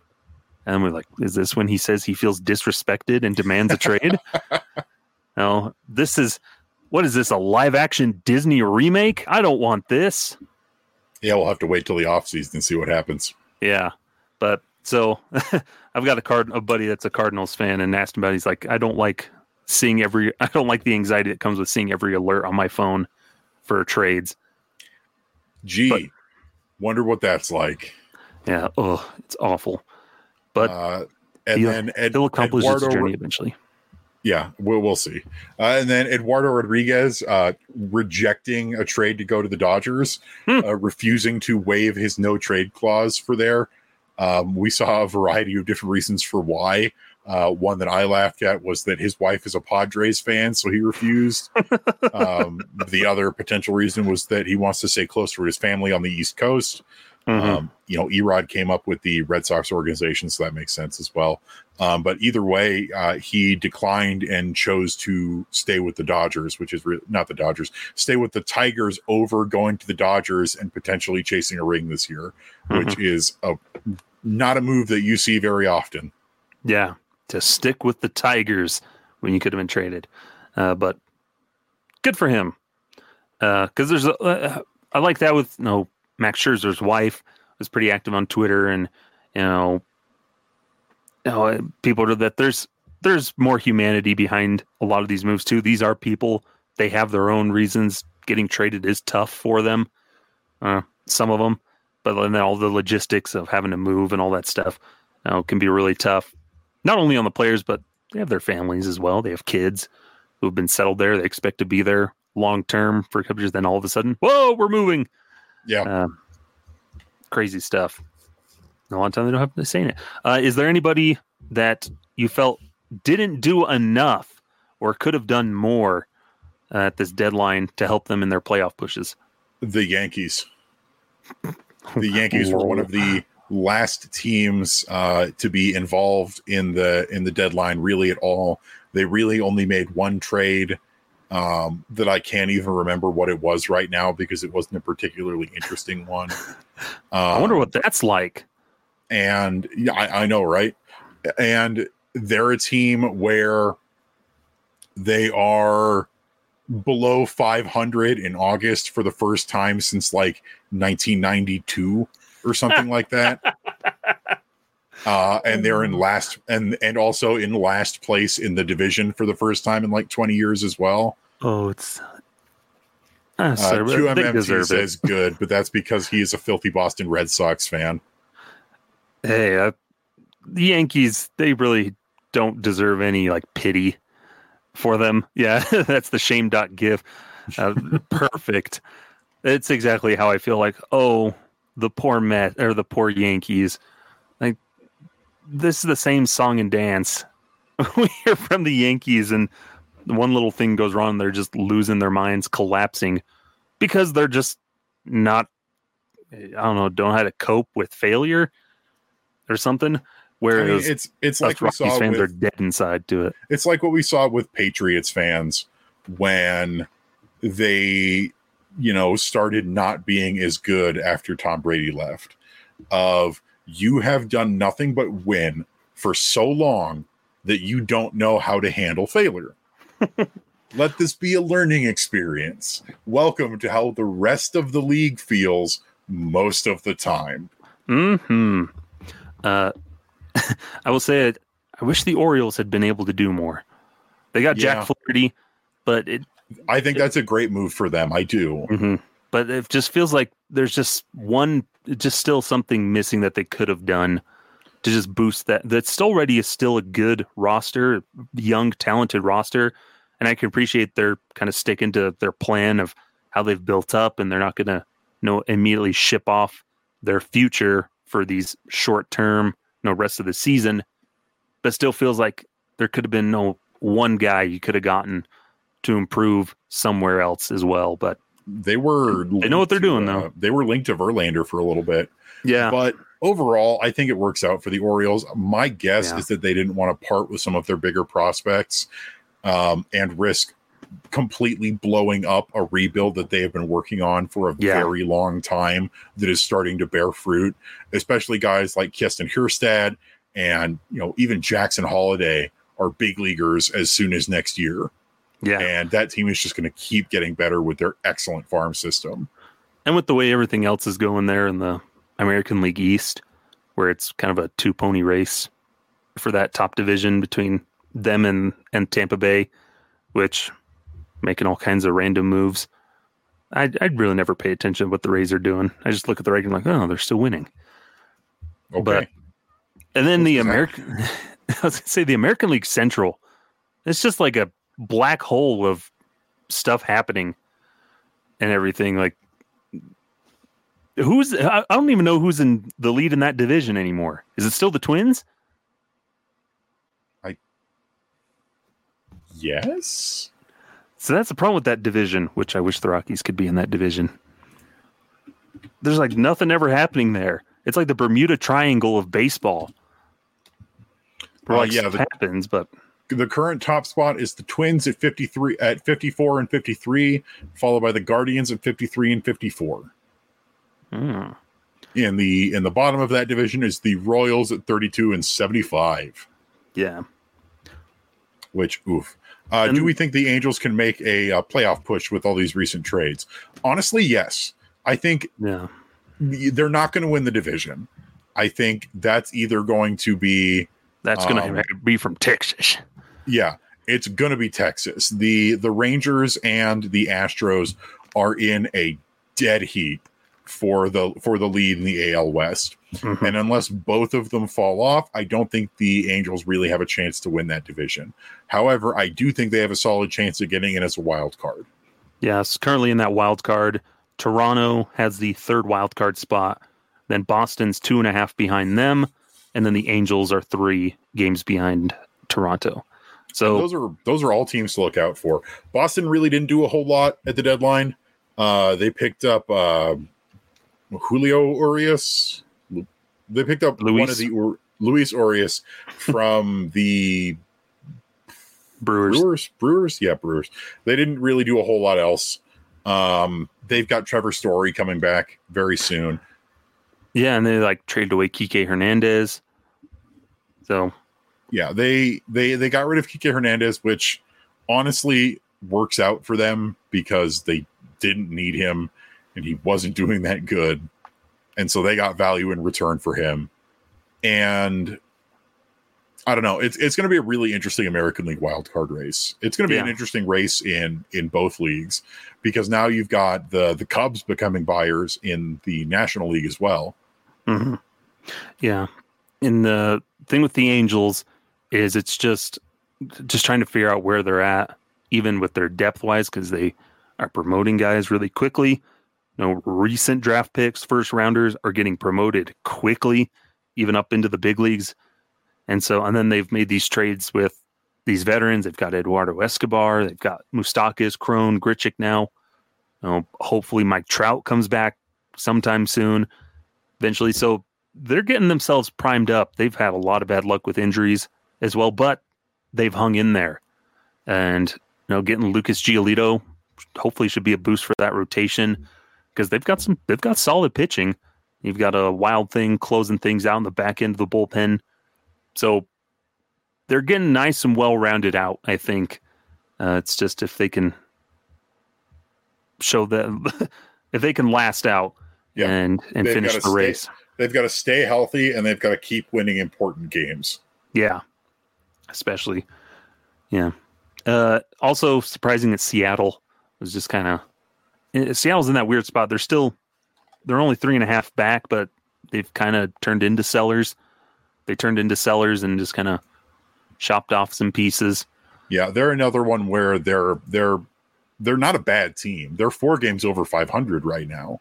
and we're like is this when he says he feels disrespected and demands a trade no this is what is this a live action disney remake i don't want this yeah, we'll have to wait till the offseason and see what happens. Yeah, but so I've got a card a buddy that's a Cardinals fan and asked him about. it. He's like, I don't like seeing every. I don't like the anxiety that comes with seeing every alert on my phone for trades. Gee, But- wonder what that's like. Yeah, oh, it's awful. But uh, and he'll- then Ed, He'll accomplish his journey eventually. Yeah, we'll we'll see. Uh, and then Eduardo Rodriguez uh, rejecting a trade to go to the Dodgers, Hmm. uh, refusing to waive his no trade clause for there. Um, we saw a variety of different reasons for why. Uh, one that I laughed at was that his wife is a Padres fan, so he refused. um, the other potential reason was that he wants to stay close to his family on the East Coast. Mhm. Um, you know, Erod came up with the Red Sox organization, so that makes sense as well. Um, but either way, uh, he declined and chose to stay with the Dodgers, which is re- not the Dodgers, stay with the Tigers over going to the Dodgers and potentially chasing a ring this year, which is a not a move that you see very often. yeah, to stick with the Tigers when you could have been traded. Uh, but good for him. Uh, because there's a, uh, I like that with you know, Max Scherzer's wife was pretty active on Twitter and you know, you know people that there's there's more humanity behind a lot of these moves too. These are people they have their own reasons. Getting traded is tough for them. Uh, some of them, but then all the logistics of having to move and all that stuff you know, can be really tough. Not only on the players, but they have their families as well. They have kids who've been settled there. They expect to be there long term for a couple years. Then all of a sudden, whoa, we're moving. Yeah. Um, crazy stuff. A lot of time they don't have to say it. Uh, is there anybody that you felt didn't do enough or could have done more uh, at this deadline to help them in their playoff pushes? The Yankees. The Yankees were one of the last teams uh, to be involved in the in the deadline really at all. They really only made one trade um, that I can't even remember what it was right now because it wasn't a particularly interesting one. I wonder Um, what that's like. and yeah, I, I know, right? And they're a team where they are below 500 in August for the first time since like 1992 or something like that. Uh, and they're in last and and also in last place in the division for the first time in like 20 years as well. Oh, it's. Uh, Uh, so they QMMT deserve it. good, but that's because he is a filthy Boston Red Sox fan. Hey, uh, the Yankees, they really don't deserve any like pity for them. Yeah, that's the shame dot gif. Uh, perfect. It's exactly how I feel like, oh, the poor Met or the poor Yankees. This is the same song and dance we hear from the Yankees and one little thing goes wrong, they're just losing their minds, collapsing because they're just not I don't know, don't know how to cope with failure or something. I mean, Whereas it's it's like we saw fans with, are dead inside to it. it's like what we saw with Patriots fans when they, you know, started not being as good after Tom Brady left. Of you have done nothing but win for so long that you don't know how to handle failure. Let this be a learning experience. Welcome to how the rest of the league feels most of the time. Hmm. Uh, I will say, it, I wish the Orioles had been able to do more. They got Yeah. Jack Flaherty, but it, I think that's a great move for them. I do. mhm. but it just feels like there's just one, just still something missing that they could have done. to just boost that. That still ready is still a good roster, young, talented roster. And I can appreciate their kind of sticking to their plan of how they've built up and they're not going to you know immediately ship off their future for these short term, you know, rest of the season. But still feels like there could have been no one guy you could have gotten to improve somewhere else as well. But they were they know what they're to, doing uh, though. They were linked to Verlander for a little bit. Yeah. But overall, I think it works out for the Orioles. My guess Yeah. is that they didn't want to part with some of their bigger prospects um, and risk completely blowing up a rebuild that they have been working on for a Yeah. very long time that is starting to bear fruit, especially guys like Heston Kjerstad and you know even Jackson Holliday are big leaguers as soon as next year. Yeah. And that team is just going to keep getting better with their excellent farm system. And with the way everything else is going there in the American League East, where it's kind of a two pony race for that top division between them and, and Tampa Bay, which making all kinds of random moves. I'd, I'd really never pay attention to what the Rays are doing. I just look at the record and like, oh, they're still winning. Okay. But- And then the What's that? American, I was gonna say the American League Central, it's just like a black hole of stuff happening and everything. Like, who's I don't even know who's in the lead in that division anymore. Is it still the Twins? I yes. So that's the problem with that division, which I wish the Rockies could be in that division. There's like nothing ever happening there. It's like the Bermuda Triangle of baseball. Where like yeah, stuff the- happens, but the current top spot is the Twins at 53 at 54 and 53, followed by the Guardians at 53 and 54. hmm. In the in the bottom of that division is the Royals at 32 and 75, yeah. which oof. Uh, And- do we think the Angels can make a, uh playoff push with all these recent trades? Honestly, yes. I think Yeah. they're not going to win the division. I think that's either going to be That's going Um, to be from Texas. Yeah, it's going to be Texas. The the Rangers and the Astros are in a dead heat for the for the lead in the AL West. Mhm. And unless both of them fall off, I don't think the Angels really have a chance to win that division. However, I do think they have a solid chance of getting in as a wild card. Yes, currently in that wild card. Toronto has the third wild card spot. Then Boston's two and a half behind them, and then the Angels are three games behind Toronto. So those are those are all teams to look out for. Boston really didn't do a whole lot at the deadline. Uh, they picked up uh, Julio Urias. They picked up one of the Ur- Luis Urias from the Brewers, Brewers. Brewers, yeah, Brewers. They didn't really do a whole lot else. Um, they've got Trevor Story coming back very soon. yeah, and they like traded away Kike Hernandez. So yeah, they they they got rid of Kike Hernandez, which honestly works out for them because they didn't need him and he wasn't doing that good. And so they got value in return for him. And I don't know. It's it's going to be a really interesting American League wild card race. It's going to be an interesting race in in both leagues because now you've got the the Cubs becoming buyers in the National League as well. Mhm. Yeah. And the thing with the Angels is it's just just trying to figure out where they're at, even with their depth wise, because they are promoting guys really quickly. You know, recent draft picks, first rounders are getting promoted quickly, even up into the big leagues. And so, and then they've made these trades with these veterans. They've got Eduardo Escobar, they've got Moustakas, Cron, Grichuk now. You know, hopefully Mike Trout comes back sometime soon eventually. So they're getting themselves primed up. They've had a lot of bad luck with injuries as well, but they've hung in there. And you know, getting Lucas Giolito hopefully should be a boost for that rotation because they've got some they've got solid pitching. You've got a wild thing closing things out in the back end of the bullpen. So they're getting nice and well rounded out, I think. Uh, it's just if they can show that if they can last out Yeah. and and They've finish the stay- race. They've got to stay healthy and they've got to keep winning important games. Yeah, especially. Yeah. Uh, also surprising that Seattle was just kind of Seattle's in that weird spot. They're still they're only three and a half back, but they've kind of turned into sellers. they turned into sellers and just kind of chopped off some pieces. Yeah, they're another one where they're they're they're not a bad team. They're four games over 500 right now,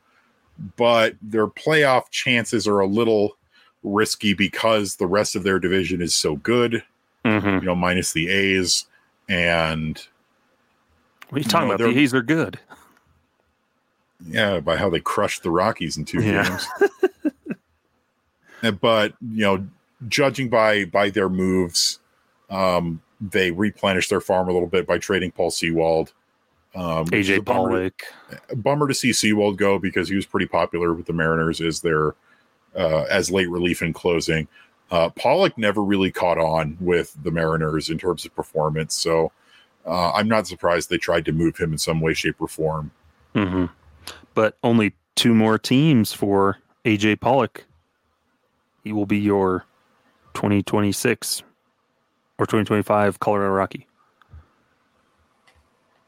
but their playoff chances are a little risky because the rest of their division is so good. Mm-hmm. You know, minus the A's and What are you talking No, about? they're- The A's are good. yeah, by how they crushed the Rockies in two Yeah. games. But you know, judging by by their moves, um, they replenished their farm a little bit by trading Paul Sewald. Um, which is a AJ bummer- Pollock. a bummer to see Seawald go because he was pretty popular with the Mariners as their uh, as late relief in closing. Uh, Pollock never really caught on with the Mariners in terms of performance, so uh, I'm not surprised they tried to move him in some way, shape, or form. hmm But only two more teams for AJ Pollock. He will be your 2026 or 2025 Colorado Rocky.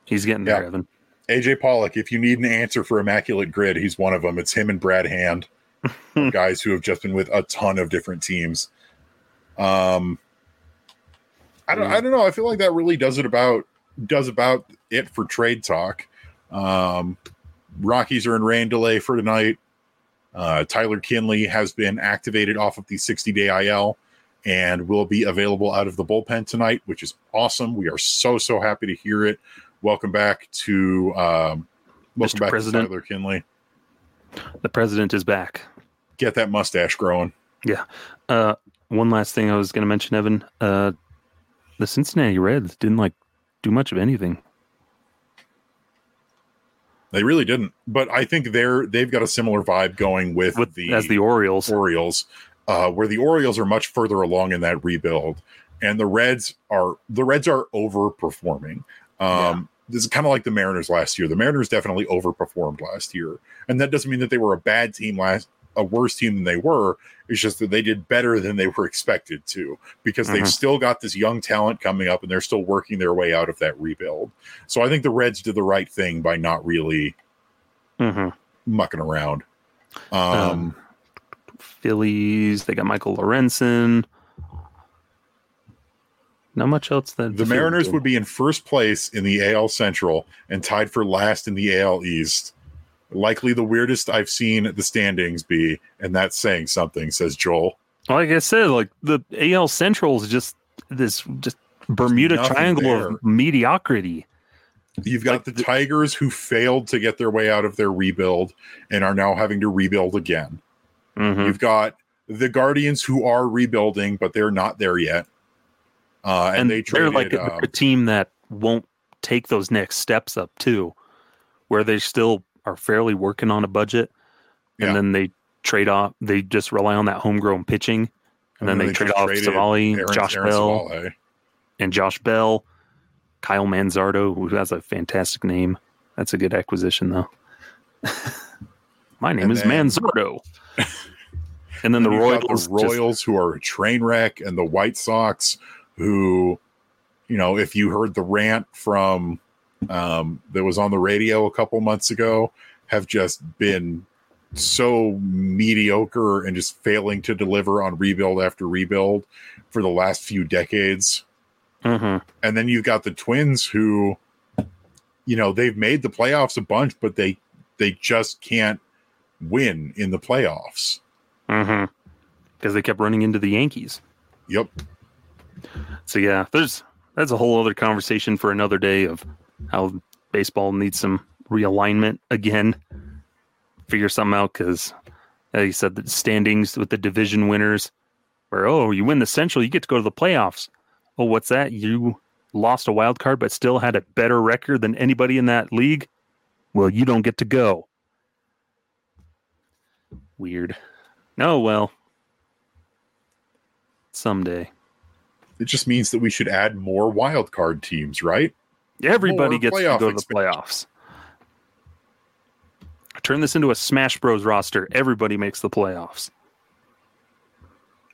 He's getting there, Yeah. Evan. AJ Pollock, if you need an answer for Immaculate Grid, he's one of them. It's him and Brad Hand, guys who have just been with a ton of different teams. Um, I don't, I don't know. I feel like that really does it about does about it for trade talk. Um, Rockies are in rain delay for tonight. Uh, Tyler Kinley has been activated off of the 60 day IL and will be available out of the bullpen tonight, which is awesome. We are so so happy to hear it. Welcome back to um, welcome Mr. back President. to Tyler Kinley. The president is back. Get that mustache growing. Yeah. Uh, one last thing I was going to mention, Evan. Uh, the Cincinnati Reds didn't like do much of anything. They really didn't, but I think they're they've got a similar vibe going with, With the as the Orioles, Orioles, uh, where the Orioles are much further along in that rebuild, and the Reds are the Reds are overperforming. Um, This is kind of like the Mariners last year. The Mariners definitely overperformed last year, and that doesn't mean that they were a bad team last, a worse team than they were. It's just that they did better than they were expected to because they've Mhm. still got this young talent coming up, and they're still working their way out of that rebuild. So I think the Reds did the right thing by not really Mhm. mucking around. Um, Um, Phillies. They got Michael Lorenzen. Not much else that The Mariners would be in first place in the AL Central and tied for last in the AL East. Likely the weirdest I've seen the standings be, and that's saying something, says Joel. like I said, like the AL Central is just this just Bermuda Triangle there. of mediocrity. You've got Like the the- Tigers who failed to get their way out of their rebuild and are now having to rebuild again. Mhm. You've got the Guardians who are rebuilding, but they're not there yet. Uh, and, and they they're traded. like a, um, a team that won't take those next steps up too, where they still are fairly working on a budget, and Yeah. then they trade off. They just rely on that homegrown pitching, and, then, they, trade off Civale, Aaron- Josh Aaron Bell, Civale. and Josh Bell, Kyle Manzardo, who has a fantastic name. That's a good acquisition, though. My name And is then- Manzardo. and then the Royals, the Royals, who are a train wreck, and the White Sox, who, you know, if you heard the rant from um, that was on the radio a couple months ago, have just been so mediocre and just failing to deliver on rebuild after rebuild for the last few decades. Mhm. And then you've got the Twins, who, you know, they've made the playoffs a bunch, but they they just can't win in the playoffs. Mm-hmm. Because they kept running into the Yankees. Yep. So yeah, there's that's a whole other conversation for another day of how baseball needs some realignment again. Figure something out because, as you said, the standings with the division winners, where oh you win the Central, you get to go to the playoffs. Oh, what's that? You lost a wild card, but still had a better record than anybody in that league. Well, you don't get to go. Weird. No, well, someday. It just means that we should add more wild card teams, right? Everybody gets to go to the playoffs. Turn this into a Smash Bros roster. Everybody makes the playoffs.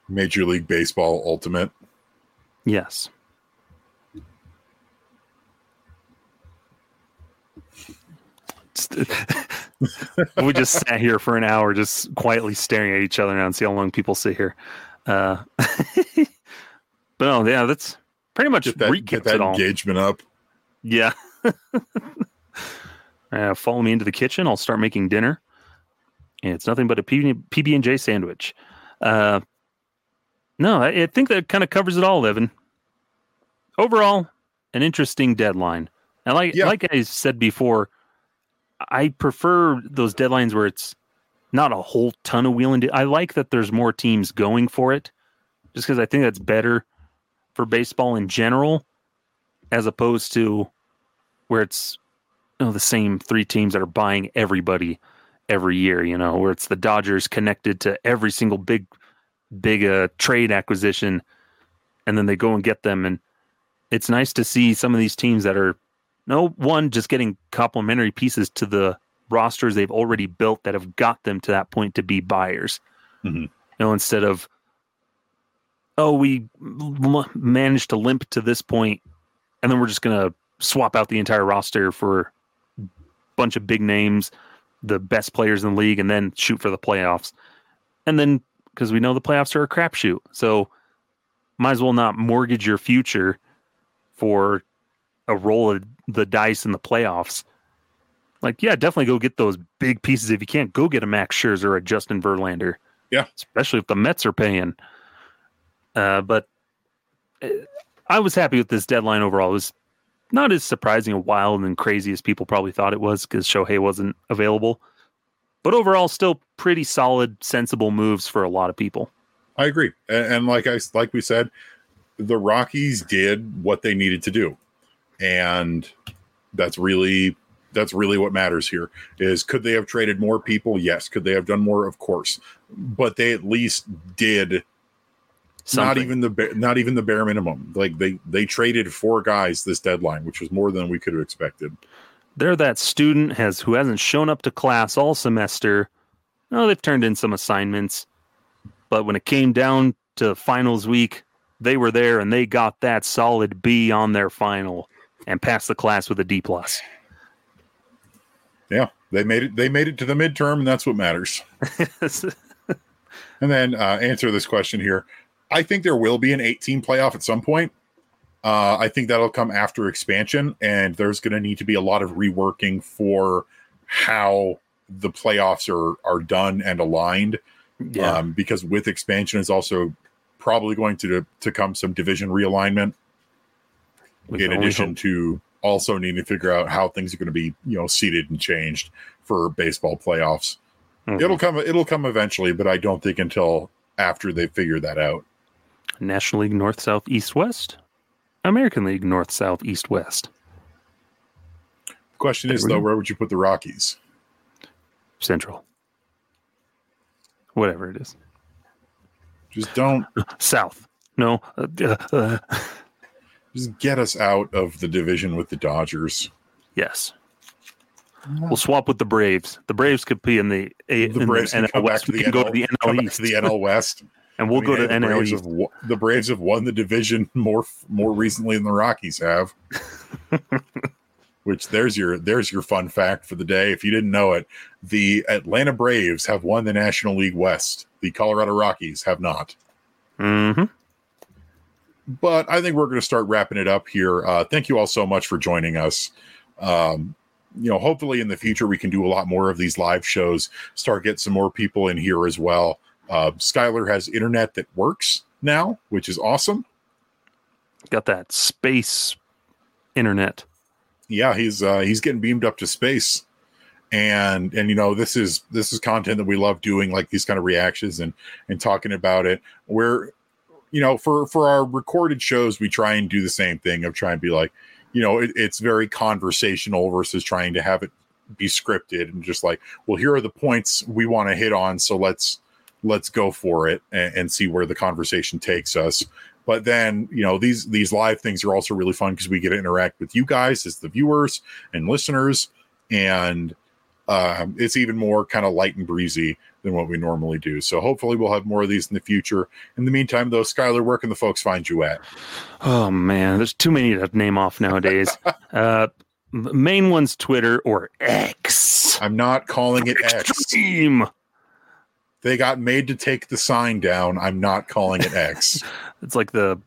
Major League Baseball Ultimate. Yes. we just sat here for an hour, just quietly staring at each other now and see how long people sit here. Uh, but no, yeah, that's pretty much Get that, recaps get that it all. engagement up. Yeah. uh, follow me into the kitchen. I'll start making dinner. And it's nothing but a PB and J sandwich. Uh, no, I, I think that kind of covers it all, Evan. Overall, an interesting deadline. And like Yeah. like I said before, I prefer those deadlines where it's not a whole ton of wheeling. I like that there's more teams going for it, just because I think that's better for baseball in general, as opposed to where it's you know, the same three teams that are buying everybody every year. You know, where it's the Dodgers connected to every single big big uh, trade acquisition, and then they go and get them. And it's nice to see some of these teams that are no one just getting complementary pieces to the rosters they've already built that have got them to that point to be buyers. Mhm. You know, instead of oh, we managed to limp to this point, and then we're just gonna swap out the entire roster for a bunch of big names, the best players in the league, and then shoot for the playoffs. And then because we know the playoffs are a crapshoot, so might as well not mortgage your future for a roll of the dice in the playoffs. Like, yeah, definitely go get those big pieces. If you can't, go get a Max Scherzer or a Justin Verlander. Yeah. especially if the Mets are paying. Uh, but uh, I was happy with this deadline overall. It was not as surprising and wild and crazy as people probably thought it was because Shohei wasn't available. But overall, still pretty solid, sensible moves for a lot of people. I agree, and, and like I like we said, the Rockies did what they needed to do, and that's really that's really what matters here. Is could they have traded more people? Yes. Could they have done more? Of course, but they at least did not even the ba- not even the bare minimum. Like they they traded four guys this deadline, which was more than we could have expected. they're that student has who hasn't shown up to class all semester. Oh, they've turned in some assignments, but when it came down to finals week, they were there and they got that solid B on their final and passed the class with a D plus. Yeah, they made it. They made it to the midterm, and that's what matters. And then uh, answer this question here. I think there will be an 18 playoff at some point. Uh, I think that'll come after expansion, and there's going to need to be a lot of reworking for how the playoffs are are done and aligned. yeah, Um, because with expansion is also probably going to to come some division realignment we in addition hope. to also needing to figure out how things are going to be you know seated and changed for baseball playoffs. Mhm. It'll come. It'll come eventually, but I don't think until after they figure that out. National League North, South, East, West, American League North, South, East, West, Question is though, where would you put the Rockies? Central, whatever it is, Just don't. South. No, uh, uh, uh, Just get us out of the division with the Dodgers. yes. We'll swap with the Braves. The Braves could be in the, A, The in Braves the can NL West. We can go to the NL East, to the NL West. And we'll I go mean, to the Braves have the Braves have won the division more more recently than the Rockies have. Which there's your there's your fun fact for the day. If you didn't know it, the Atlanta Braves have won the National League West. The Colorado Rockies have not. hmm but I think we're going to start wrapping it up here. Uh, thank you all so much for joining us. Um, you know, hopefully in the future we can do a lot more of these live shows. Start get some more people in here as well. Uh, Skyler has internet that works now, which is awesome. Got that space internet. Yeah, he's uh, he's getting beamed up to space, and and you know this is this is content that we love doing, like these kind of reactions and and talking about it. Where you know for for our recorded shows we try and do the same thing of trying to be like you know it, it's very conversational versus trying to have it be scripted and just like well here are the points we want to hit on so let's let's go for it and, and see where the conversation takes us but then you know these these live things are also really fun because we get to interact with you guys as the viewers and listeners and um, it's even more kind of light and breezy than what we normally do so hopefully we'll have more of these in the future in the meantime though skyler where can the folks find you at Oh man, there's too many to name off nowadays. uh, main one's Twitter or X. i'm not calling it x Extreme. They got made to take the sign down. I'm not calling it X. It's like the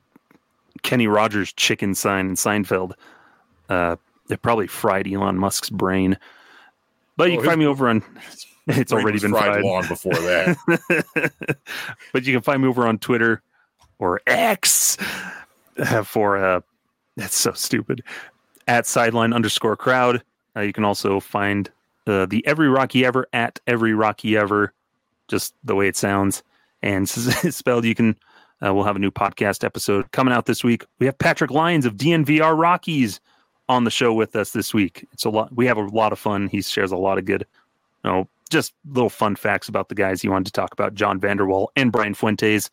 Kenny Rogers chicken sign in Seinfeld. Uh, it probably fried Elon Musk's brain. But you Oh, can find me over on. It's already been fried. long before that. but you can find me over on Twitter or X uh, for uh that's so stupid at sideline underscore crowd. Uh, you can also find uh, the every Rocky ever at every Rocky ever, just the way it sounds and spelled. You can uh, we'll have a new podcast episode coming out this week. We have Patrick Lyons of DNVR Rockies on the show with us this week. It's a lot. We have a lot of fun. He shares a lot of good, you know, just little fun facts about the guys he wanted to talk about, John Vander Wal and Brian Fuentes.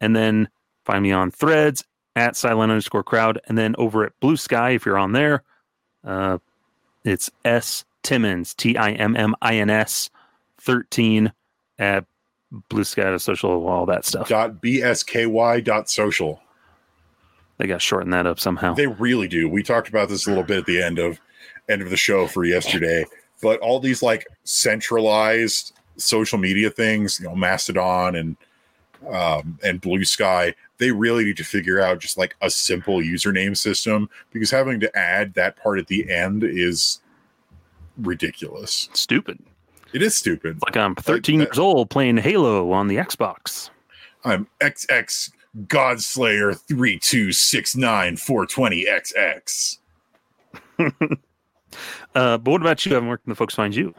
And then find me on threads at silent underscore crowd. And then over at Blue Sky, if you're on there, uh, it's S Timmons, T I M M I N S 13 at Blue Sky to social, all that stuff. dot bsky dot social. They got shortened that up somehow. They really do. We talked about this a little bit at the end of end of the show for yesterday. But all these like centralized social media things, you know, Mastodon and um, and Blue Sky, they really need to figure out just like a simple username system because having to add that part at the end is ridiculous. Stupid. It is stupid. Like I'm 13 that- years old playing Halo on the Xbox. I'm XX Godslayer three two six nine four twenty XX. Uh, but what about you, Evan? Where can the folks find you?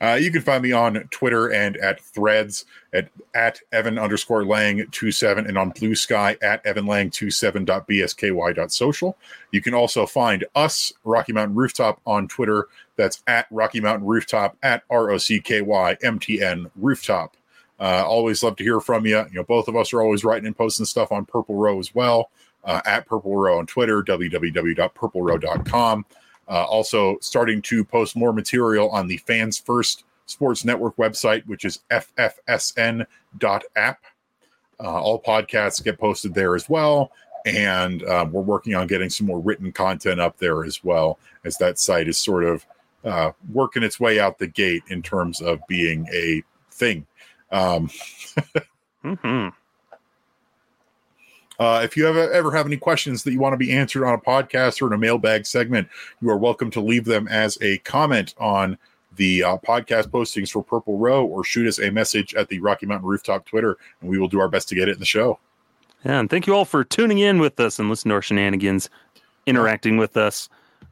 Uh, you can find me on Twitter and at Threads at at Evan underscore Lang 27 and on Blue Sky at Evan Lang 27.bsky.social. You can also find us, Rocky Mountain Rooftop, on Twitter. That's at Rocky Mountain Rooftop at R O C K Y M T N Rooftop. Uh, always love to hear from you. You know, both of us are always writing and posting stuff on Purple Row as well. Uh, at Purple Row on Twitter, www.purplerow.com. Uh, also, starting to post more material on the Fans First Sports Network website, which is ffsn.app. Uh, all podcasts get posted there as well. And um, we're working on getting some more written content up there as well, as that site is sort of uh, working its way out the gate in terms of being a thing. Um, hmm Uh, if you ever, ever have any questions that you want to be answered on a podcast or in a mailbag segment, you are welcome to leave them as a comment on the uh, podcast postings for Purple Row or shoot us a message at the Rocky Mountain Rooftop Twitter, and we will do our best to get it in the show. Yeah, and thank you all for tuning in with us and listening to our shenanigans, interacting with us.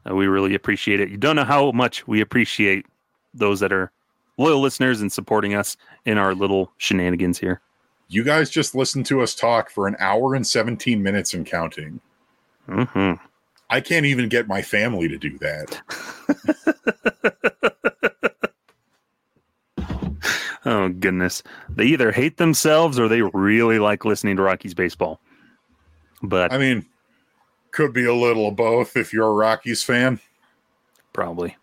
Uh, we really appreciate it. You don't know how much we appreciate those that are loyal listeners and supporting us in our little shenanigans here. You guys just listened to us talk for an hour and 17 minutes and counting. hmm I can't even get my family to do that. Oh goodness, they either hate themselves or they really like listening to Rockies baseball. But I mean, could be a little of both if you're a Rockies fan. probably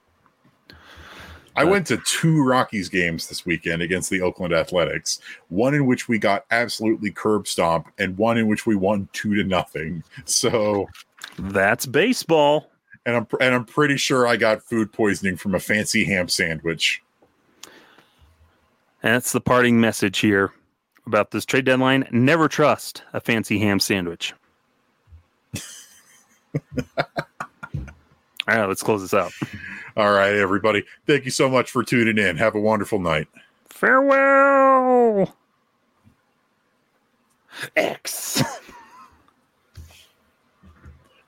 I went to two Rockies games this weekend against the Oakland Athletics. One in which we got absolutely curb stomped, and one in which we won two to nothing. So, that's baseball. and I'm and I'm pretty sure I got food poisoning from a fancy ham sandwich. That's the parting message here about this trade deadline. Never trust a fancy ham sandwich. All right, let's close this out. All right, everybody. Thank you so much for tuning in. Have a wonderful night. Farewell. X.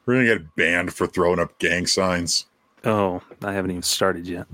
We're gonna get banned for throwing up gang signs. Oh, I haven't even started yet.